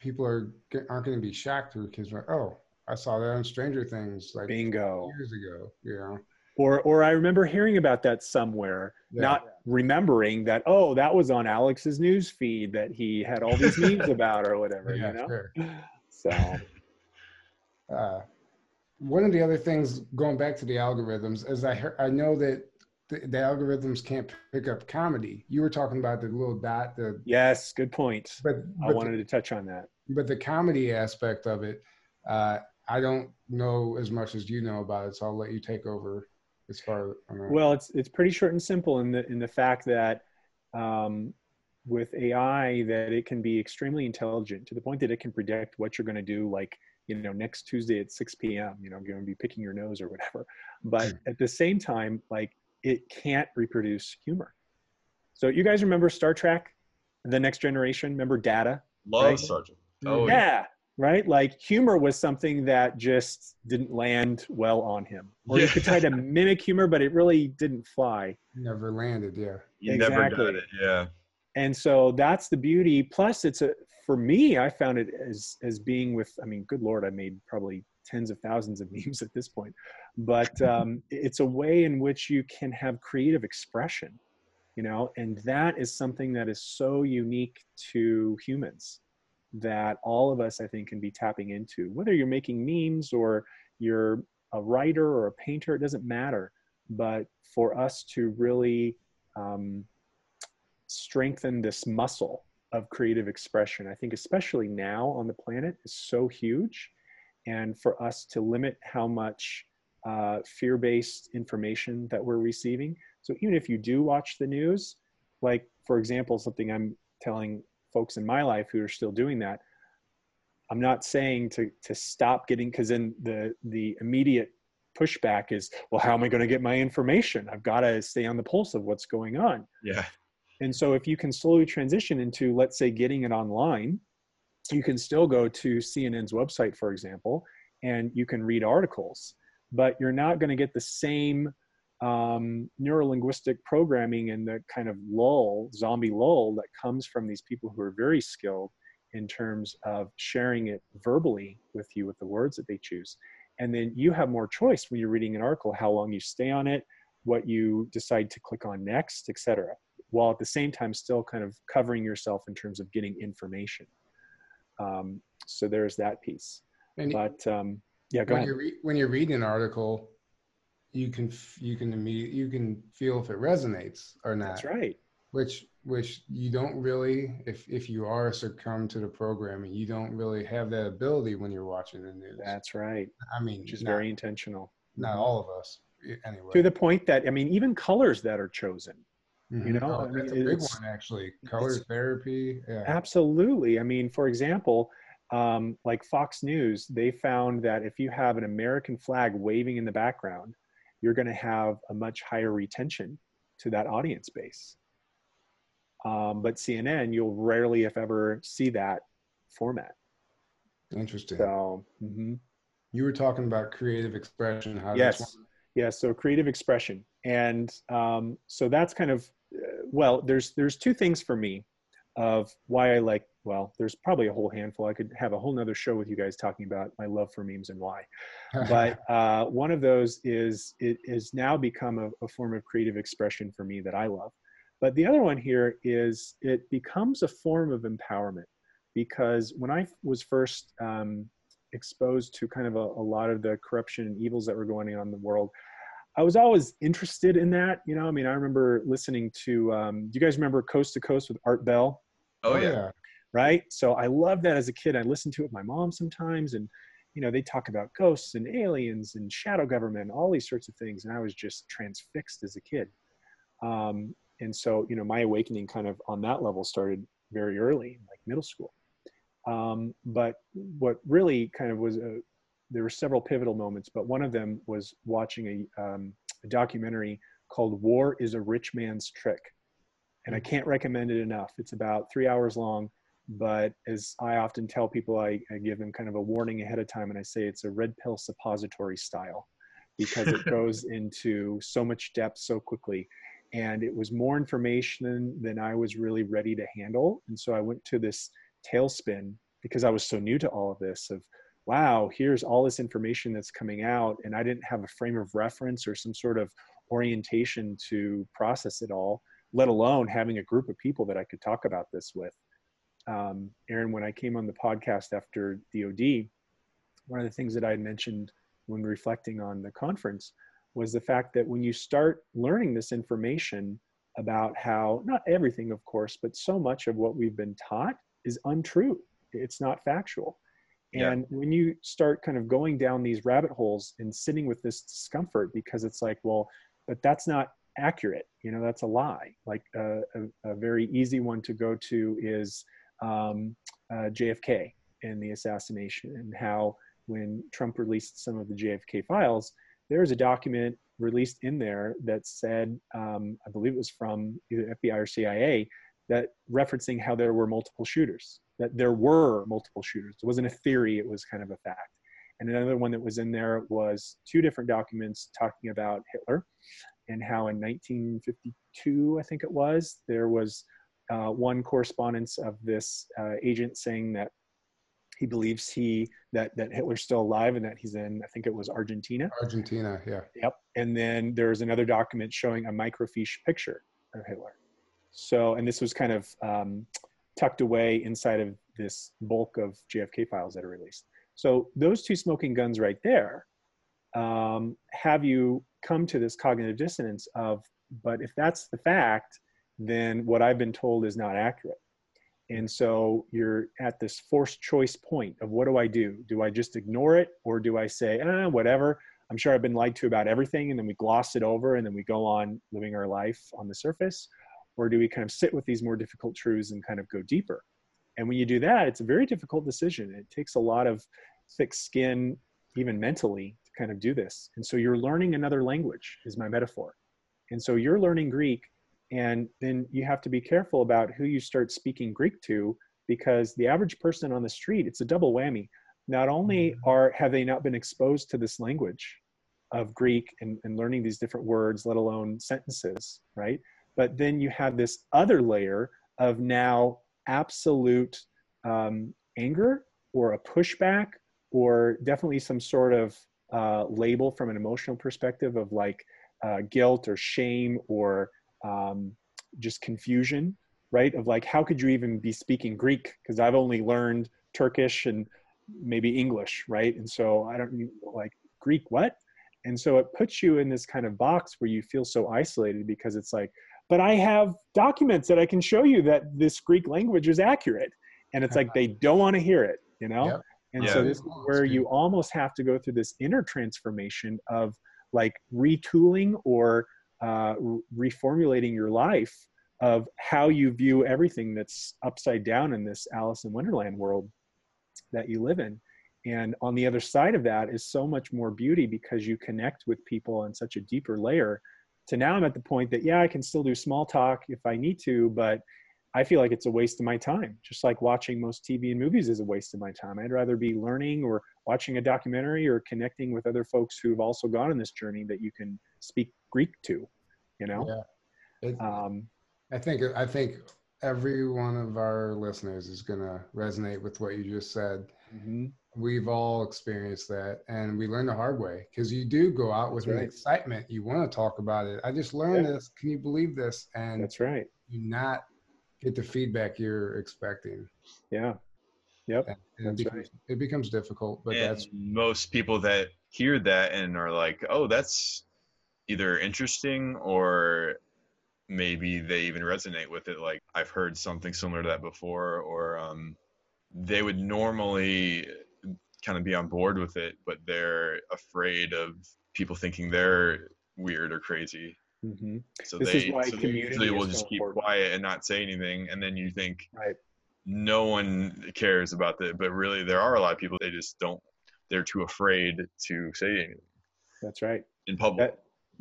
people are aren't going to be shocked because oh, I saw that on Stranger Things like Bingo. years ago. Yeah. Or or I remember hearing about that somewhere, Yeah. not remembering that. Oh, that was on Alex's news feed that he had all these memes about or whatever. yeah, you know. sure. So uh, one of the other things going back to the algorithms is I heard, I know that the, the algorithms can't pick up comedy. You were talking about the little dot, the yes, good point. but I but, wanted to touch on that. but the comedy aspect of it, uh, I don't know as much as you know about it, so I'll let you take over as far. I don't. Well, it's it's pretty short and simple in the in the fact that um, with AI that it can be extremely intelligent to the point that it can predict what you're going to do, like you know next Tuesday at 6 p.m. You know, you're going to be picking your nose or whatever. But Hmm. at the same time, like it can't reproduce humor. So you guys remember Star Trek, The Next Generation? Remember Data? Love Right. Star Trek. Mm. Oh, yeah. Right? Like humor was something that just didn't land well on him. Or you could try to mimic humor, but it really didn't fly. never landed. Yeah. You never got it. Yeah. And so that's the beauty. Plus, it's a for me, I found it as as being with. I mean, good lord, I made probably tens of thousands of memes at this point, but um, it's a way in which you can have creative expression, you know, and that is something that is so unique to humans that all of us, I think, can be tapping into. Whether you're making memes or you're a writer or a painter, it doesn't matter. But for us to really um, strengthen this muscle of creative expression, I think, especially now on the planet, is so huge. And for us to limit how much uh, fear based information that we're receiving. So even if you do watch the news, like, for example, something I'm telling folks in my life who are still doing that, I'm not saying to, to stop getting, because then the, the immediate pushback is, well, how am I going to get my information? I've got to stay on the pulse of what's going on. Yeah. And so if you can slowly transition into, let's say, getting it online, you can still go to CNN's website, for example, and you can read articles, but you're not going to get the same um, neurolinguistic programming and the kind of lull, zombie lull that comes from these people who are very skilled in terms of sharing it verbally with you with the words that they choose. And then you have more choice when you're reading an article, how long you stay on it, what you decide to click on next, etc while at the same time still kind of covering yourself in terms of getting information. Um, so there's that piece. And But um, yeah, go when ahead. you re- when you read an article, you can you can you can feel if it resonates or not. That's right. Which which you don't really if if you are succumb to the programming, you don't really have that ability when you're watching the news. That's right. I mean, Which is not, very intentional. not mm-hmm. all of us eh, anyway. To the point that I mean, even colors that are chosen. You mm-hmm. know, Oh, I mean, that's a big one actually. Color therapy. Yeah. Absolutely. I mean, for example, um, like Fox News, they found that if you have an American flag waving in the background, you're going to have a much higher retention to that audience base. Um, but CNN, you'll rarely, if ever, see that format. Interesting. So, mhm. You were talking about creative expression. How yes, yeah. So creative expression, and um, so that's kind of uh, well. There's there's two things for me of why I like. Well, there's probably a whole handful. I could have a whole nother show with you guys talking about my love for memes and why. But uh, one of those is it has now become a, a form of creative expression for me that I love. But the other one here is it becomes a form of empowerment because when I was first um, exposed to kind of a, a lot of the corruption and evils that were going on in the world, I was always interested in that. You know, I mean, I remember listening to, um, do you guys remember Coast to Coast with Art Bell? Oh, yeah. right? So I love that as a kid. I listened to it with my mom sometimes, and you know, they talk about ghosts and aliens and shadow government, all these sorts of things. And I was just transfixed as a kid. Um, and so, you know, my awakening kind of on that level started very early, like middle school. Um, but what really kind of was a, there were several pivotal moments, but one of them was watching a, um, a documentary called War is a Rich Man's Trick. And I can't recommend it enough. It's about three hours long but as I often tell people, I, I, give them kind of a warning ahead of time, and I say it's a red pill suppository style because it goes into so much depth so quickly. And it was more information than I was really ready to handle. And so I went to this tailspin because I was so new to all of this of, wow, here's all this information that's coming out. And I didn't have a frame of reference or some sort of orientation to process it all, let alone having a group of people that I could talk about this with um, Aaron, when I came on the podcast after DOD, one of the things that I had mentioned when reflecting on the conference was the fact that when you start learning this information about how, not everything, of course, but so much of what we've been taught is untrue, it's not factual. Yeah. And when you start kind of going down these rabbit holes and sitting with this discomfort, because it's like, well, but that's not accurate, you know, that's a lie. Like uh, a, a very easy one to go to is, um, uh, JFK and the assassination, and how when Trump released some of the JFK files, there was a document released in there that said, um, I believe it was from either FBI or CIA, that referencing how there were multiple shooters, that there were multiple shooters. It wasn't a theory, it was kind of a fact. And another one that was in there was two different documents talking about Hitler and how in 1952, I think it was, there was uh, one correspondence of this uh, agent saying that he believes he that that Hitler's still alive and that he's in I think it was Argentina. Argentina, yeah. Yep. And then there's another document showing a microfiche picture of Hitler. So and this was kind of um, tucked away inside of this bulk of JFK files that are released. So those two smoking guns right there um, have you come to this cognitive dissonance of, but if that's the fact, then what I've been told is not accurate. And so you're at this forced choice point of what do I do? Do I just ignore it or do I say, eh, whatever? I'm sure I've been lied to about everything and then we gloss it over and then we go on living our life on the surface? Or do we kind of sit with these more difficult truths and kind of go deeper? And when you do that, it's a very difficult decision. It takes a lot of thick skin, even mentally, kind of do this. And so you're learning another language, is my metaphor. And so you're learning Greek and then you have to be careful about who you start speaking Greek to because the average person on the street, it's a double whammy. Not only mm-hmm. are have they not been exposed to this language of Greek and, and learning these different words, let alone sentences, right? But then you have this other layer of now absolute um, anger or a pushback or definitely some sort of uh, label from an emotional perspective of like uh, guilt or shame or um, just confusion, right? Of like, how could you even be speaking Greek? Because I've only learned Turkish and maybe English, right? And so I don't like Greek, what? And so it puts you in this kind of box where you feel so isolated because it's like, but I have documents that I can show you that this Greek language is accurate. And it's like they don't want to hear it, you know? Yep. And yeah. so this is where you almost have to go through this inner transformation of like retooling or uh, reformulating your life of how you view everything that's upside down in this Alice in Wonderland world that you live in. And on the other side of that is so much more beauty because you connect with people on such a deeper layer. To now, I'm at the point that, yeah, I can still do small talk if I need to, but I feel like it's a waste of my time. Just like watching most TV and movies is a waste of my time. I'd rather be learning or watching a documentary or connecting with other folks who've also gone on this journey that you can speak Greek to, you know? Yeah. It, um, I think, I think every one of our listeners is going to resonate with what you just said. Mm-hmm. We've all experienced that and we learn the hard way because you do go out with right. an excitement. You want to talk about it. I just learned yeah. this. Can you believe this? And that's right. You not get the feedback you're expecting. Yeah. Yep. And it, becomes, right. it becomes difficult, but and that's most people that hear that and are like, oh, that's either interesting or maybe they even resonate with it. Like I've heard something similar to that before, or um, they would normally kind of be on board with it, but they're afraid of people thinking they're weird or crazy. Mm-hmm. So This they, is why so community usually will is just so keep important. quiet and not say anything, and then you think Right. no one cares about that, but really there are a lot of people they just don't. They're too afraid to say anything That's right. in public. That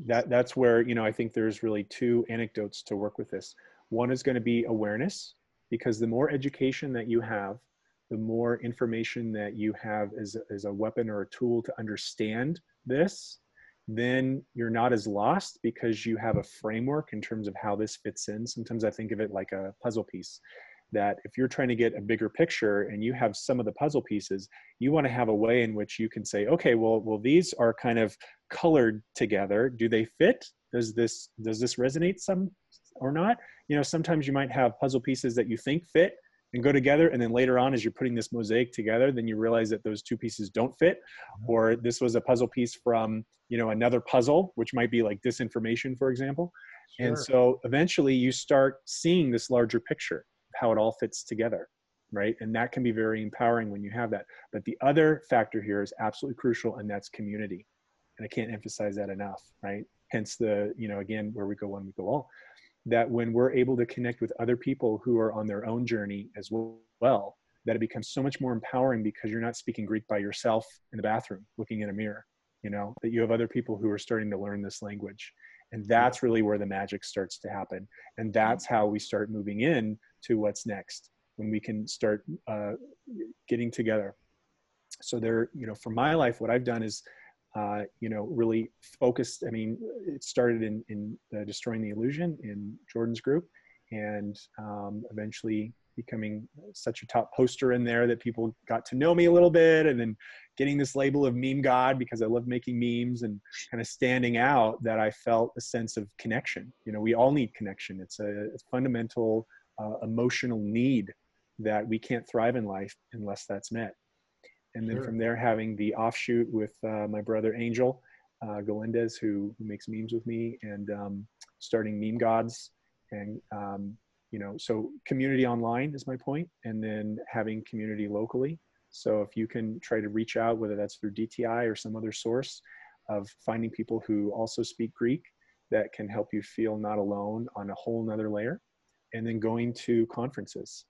that that's where you know I think there's really two anecdotes to work with this. One is going to be awareness, because the more education that you have, the more information that you have as as a weapon or a tool to understand this, then you're not as lost because you have a framework in terms of how this fits in. Sometimes I think of it like a puzzle piece. That if you're trying to get a bigger picture and you have some of the puzzle pieces, you want to have a way in which you can say, okay, well, well, these are kind of colored together do they fit does this does this resonate some or not you know sometimes you might have puzzle pieces that you think fit and go together and then later on as you're putting this mosaic together then you realize that those two pieces don't fit or this was a puzzle piece from you know another puzzle which might be like disinformation for example. And so eventually you start seeing this larger picture of how it all fits together right? And that can be very empowering when you have that. But the other factor here is absolutely crucial and that's community. And i can't emphasize that enough right? Hence the you know again where we go one we go all that when we're able to connect with other people who are on their own journey as well that it becomes so much more empowering because you're not speaking greek by yourself in the bathroom looking in a mirror you know that you have other people who are starting to learn this language. And that's really where the magic starts to happen. And that's how we start moving in to what's next when we can start uh, getting together. So there you know for my life what i've done is uh, you know really focused i mean it started in in uh, destroying the illusion in jordan's group and um, eventually becoming such a top poster in there that people got to know me a little bit and then getting this label of meme god because i love making memes and kind of standing out that i felt a sense of connection. You know we all need connection. It's a, a fundamental uh, emotional need that we can't thrive in life unless that's met and then Sure. from there having the offshoot with uh, my brother angel uh, galindez who, who makes memes with me and um, starting meme gods and um, you know so community online is my point and then having community locally. So if you can try to reach out whether that's through dti or some other source of finding people who also speak greek that can help you feel not alone on a whole nother layer. And then going to conferences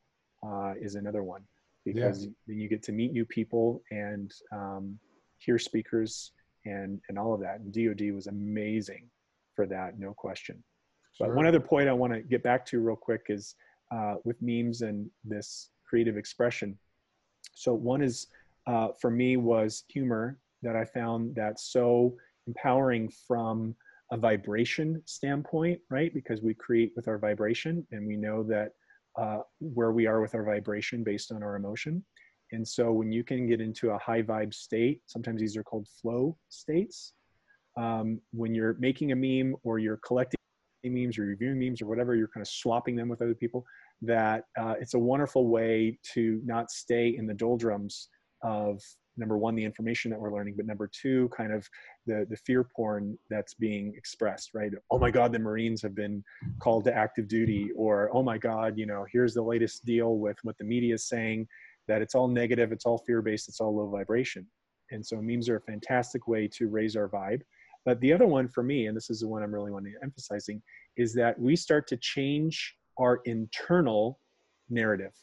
uh, is another one because then you get to meet new people and um, hear speakers and and all of that and dod was amazing for that no question but one other point I want to get back to real quick is uh, with memes and this creative expression. So one is uh, for me was humor that I found that so empowering from a vibration standpoint, right? Because we create with our vibration, and we know that uh, where we are with our vibration based on our emotion. And so when you can get into a high vibe state, sometimes these are called flow states. Um, when you're making a meme or you're collecting memes or reviewing memes or whatever, you're kind of swapping them with other people, that uh, it's a wonderful way to not stay in the doldrums of number one, the information that we're learning, but number two, kind of the, the fear porn that's being expressed, right? Oh my God, the Marines have been called to active duty, or oh my God, you know, here's the latest deal with what the media is saying, that it's all negative, it's all fear based, it's all low vibration. And so memes are a fantastic way to raise our vibe. But the other one for me, and this is the one I'm really wanting to emphasizing, is that we start to change our internal narrative.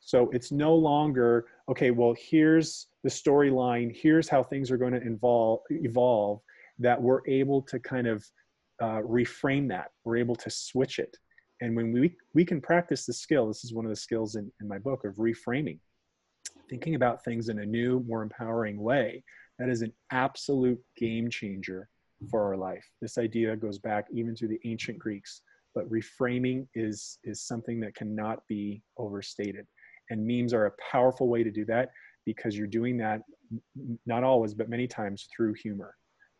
So it's no longer, okay, well, here's the storyline, here's how things are going to involve, evolve, that we're able to kind of uh, reframe that. We're able to switch it. And when we, we can practice the skill, this is one of the skills in, in my book of reframing, thinking about things in a new, more empowering way, that is an absolute game changer for our life. This idea goes back even to the ancient Greeks, but reframing is, is something that cannot be overstated. And memes are a powerful way to do that because you're doing that, not always, but many times through humor.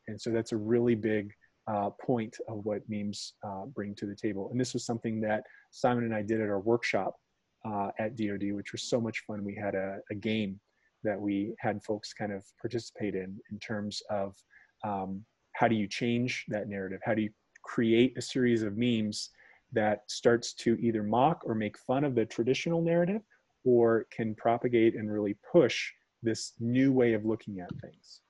And so that's a really big uh, point of what memes uh, bring to the table. And this was something that Simon and I did at our workshop uh, at DoD, which was so much fun. We had a, a game that we had folks kind of participate in in terms of um, how do you change that narrative? How do you create a series of memes that starts to either mock or make fun of the traditional narrative or can propagate and really push this new way of looking at things.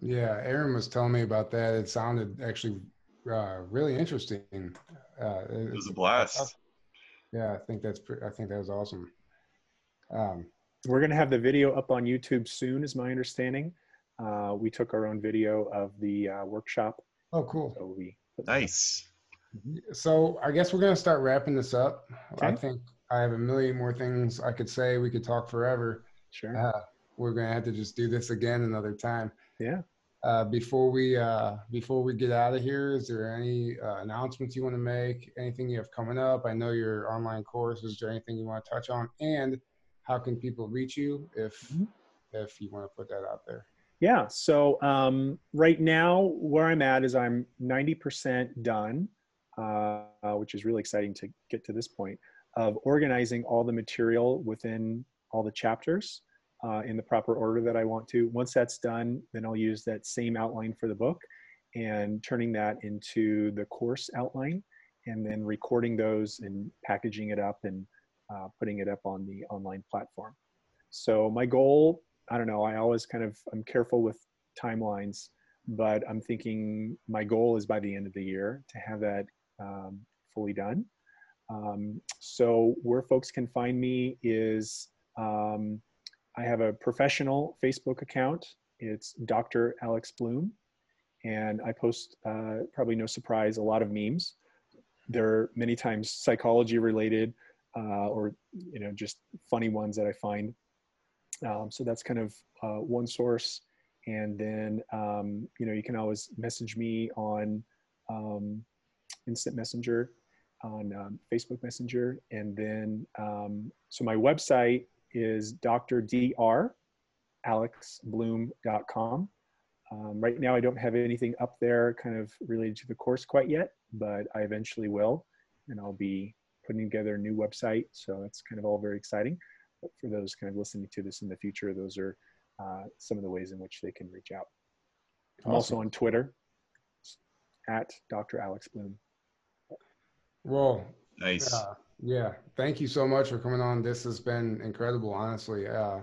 Yeah, Aaron was telling me about that. It sounded actually uh, really interesting. Uh, it was a blast. Yeah, I think that's. I think that was awesome. Um, We're going to have the video up on YouTube soon, is my understanding. Uh, we took our own video of the uh, workshop. Oh, cool. So we nice. So I guess we're going to start wrapping this up. Okay. I think I have a million more things I could say. We could talk forever. Sure. Uh, we're going to have to just do this again another time. Yeah. Uh, before we uh, before we get out of here, is there any uh, announcements you want to make? Anything you have coming up? I know your online course. Is there anything you want to touch on? And how can people reach you if mm-hmm. if you want to put that out there? Yeah. So um, right now, where I'm at is I'm 90% done, uh, which is really exciting to get to this point of organizing all the material within all the chapters uh, in the proper order that I want to. Once that's done, then I'll use that same outline for the book and turning that into the course outline and then recording those and packaging it up and uh, putting it up on the online platform. So my goal, I don't know, I always kind of, I'm careful with timelines, but I'm thinking my goal is by the end of the year to have that um, fully done. Um, so where folks can find me is um, I have a professional Facebook account. It's Dr. Alex Blum, And I post, uh, probably no surprise, a lot of memes. They're many times psychology related uh, or, you know, just funny ones that I find. Um, so that's kind of uh, one source. And then, um, you know, you can always message me on um, Instant Messenger, on um, Facebook Messenger. And then, um, so my website is drdalexblum.com. Um, right now, I don't have anything up there kind of related to the course quite yet, but I eventually will. And I'll be putting together a new website. So that's kind of all very exciting. But for those kind of listening to this in the future, those are uh, some of the ways in which they can reach out. I'm awesome. also on Twitter at Dr. Alex Blum. Well, nice. Uh, yeah, thank you so much for coming on. This has been incredible, honestly. Uh,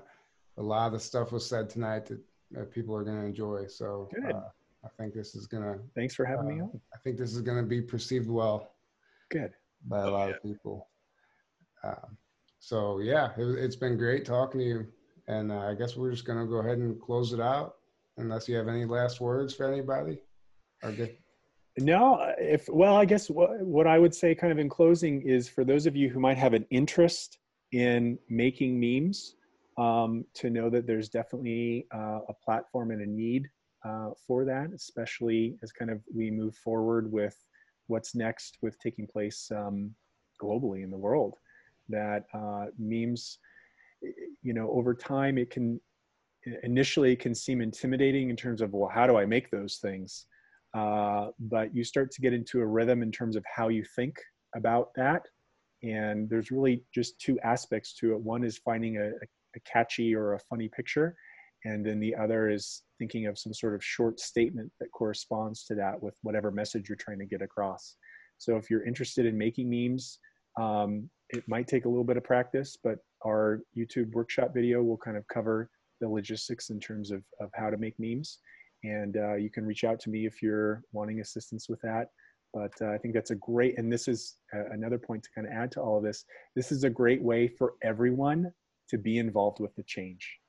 a lot of the stuff was said tonight that, that people are going to enjoy. So uh, I think this is going to. Thanks for having me uh, on. I think this is going to be perceived well. Good. By a lot of people. Um, so yeah, it, has been great talking to you. And uh, I guess we're just going to go ahead and close it out, unless you have any last words for anybody. Or get, no, if well, I guess what, what I would say, kind of in closing, is for those of you who might have an interest in making memes, um, to know that there's definitely uh, a platform and a need uh, for that, especially as kind of we move forward with what's next with taking place um, globally in the world. That uh, memes, you know, over time it can initially it can seem intimidating in terms of well, how do I make those things? Uh, but you start to get into a rhythm in terms of how you think about that. And there's really just two aspects to it. One is finding a, a catchy or a funny picture, and then the other is thinking of some sort of short statement that corresponds to that with whatever message you're trying to get across. So if you're interested in making memes, um, it might take a little bit of practice, but our YouTube workshop video will kind of cover the logistics in terms of, of how to make memes and uh, you can reach out to me if you're wanting assistance with that. But uh, I think that's a great, and this is uh, another point to kind of add to all of this. This is a great way for everyone to be involved with the change.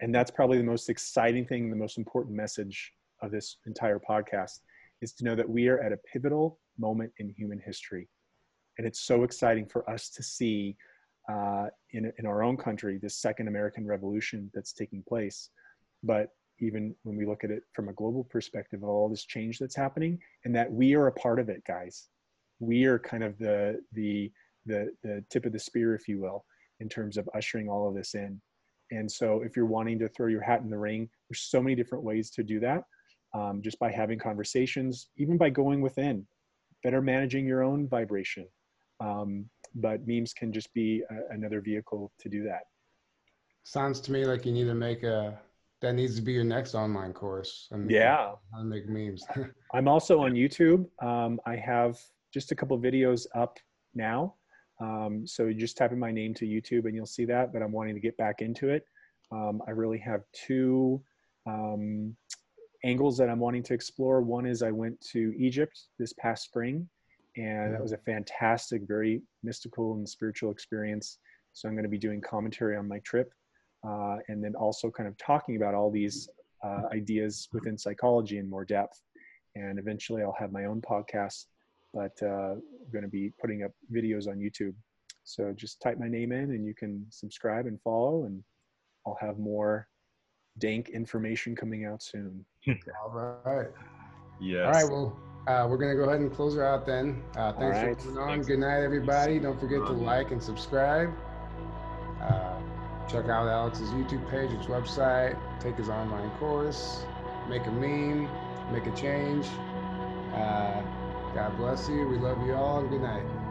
And that's probably the most exciting thing, the most important message of this entire podcast is to know that we are at a pivotal moment in human history. And it's so exciting for us to see uh, in, in our own country this second American Revolution that's taking place. But even when we look at it from a global perspective of all this change that's happening and that we are a part of it guys. We are kind of the the the, the tip of the spear if you will in terms of ushering all of this in. And so if you're wanting to throw your hat in the ring there's so many different ways to do that um, just by having conversations even by going within better managing your own vibration. Um, but memes can just be a, another vehicle to do that. Sounds to me like you need to make a that needs to be your next online course. And yeah, how to make memes. I'm also on YouTube. Um, I have just a couple videos up now. Um, so you just type in my name to YouTube and you'll see that. But I'm wanting to get back into it. Um, I really have two um, angles that I'm wanting to explore. One is I went to Egypt this past spring, and that was a fantastic, very mystical and spiritual experience. So I'm going to be doing commentary on my trip, uh, and then also kind of talking about all these uh, ideas within psychology in more depth. And eventually, I'll have my own podcast, but uh, I'm going to be putting up videos on YouTube. So just type my name in, and you can subscribe and follow, and I'll have more dank information coming out soon. All right. Yes. All right. Well, uh, we're gonna go ahead and close her out then. Uh, thanks right. for coming on. Thanks. Good night, everybody. Don't forget to like and subscribe. Check out Alex's YouTube page, his website, take his online course, make a meme, make a change. Uh, God bless you. We love you all. Good night.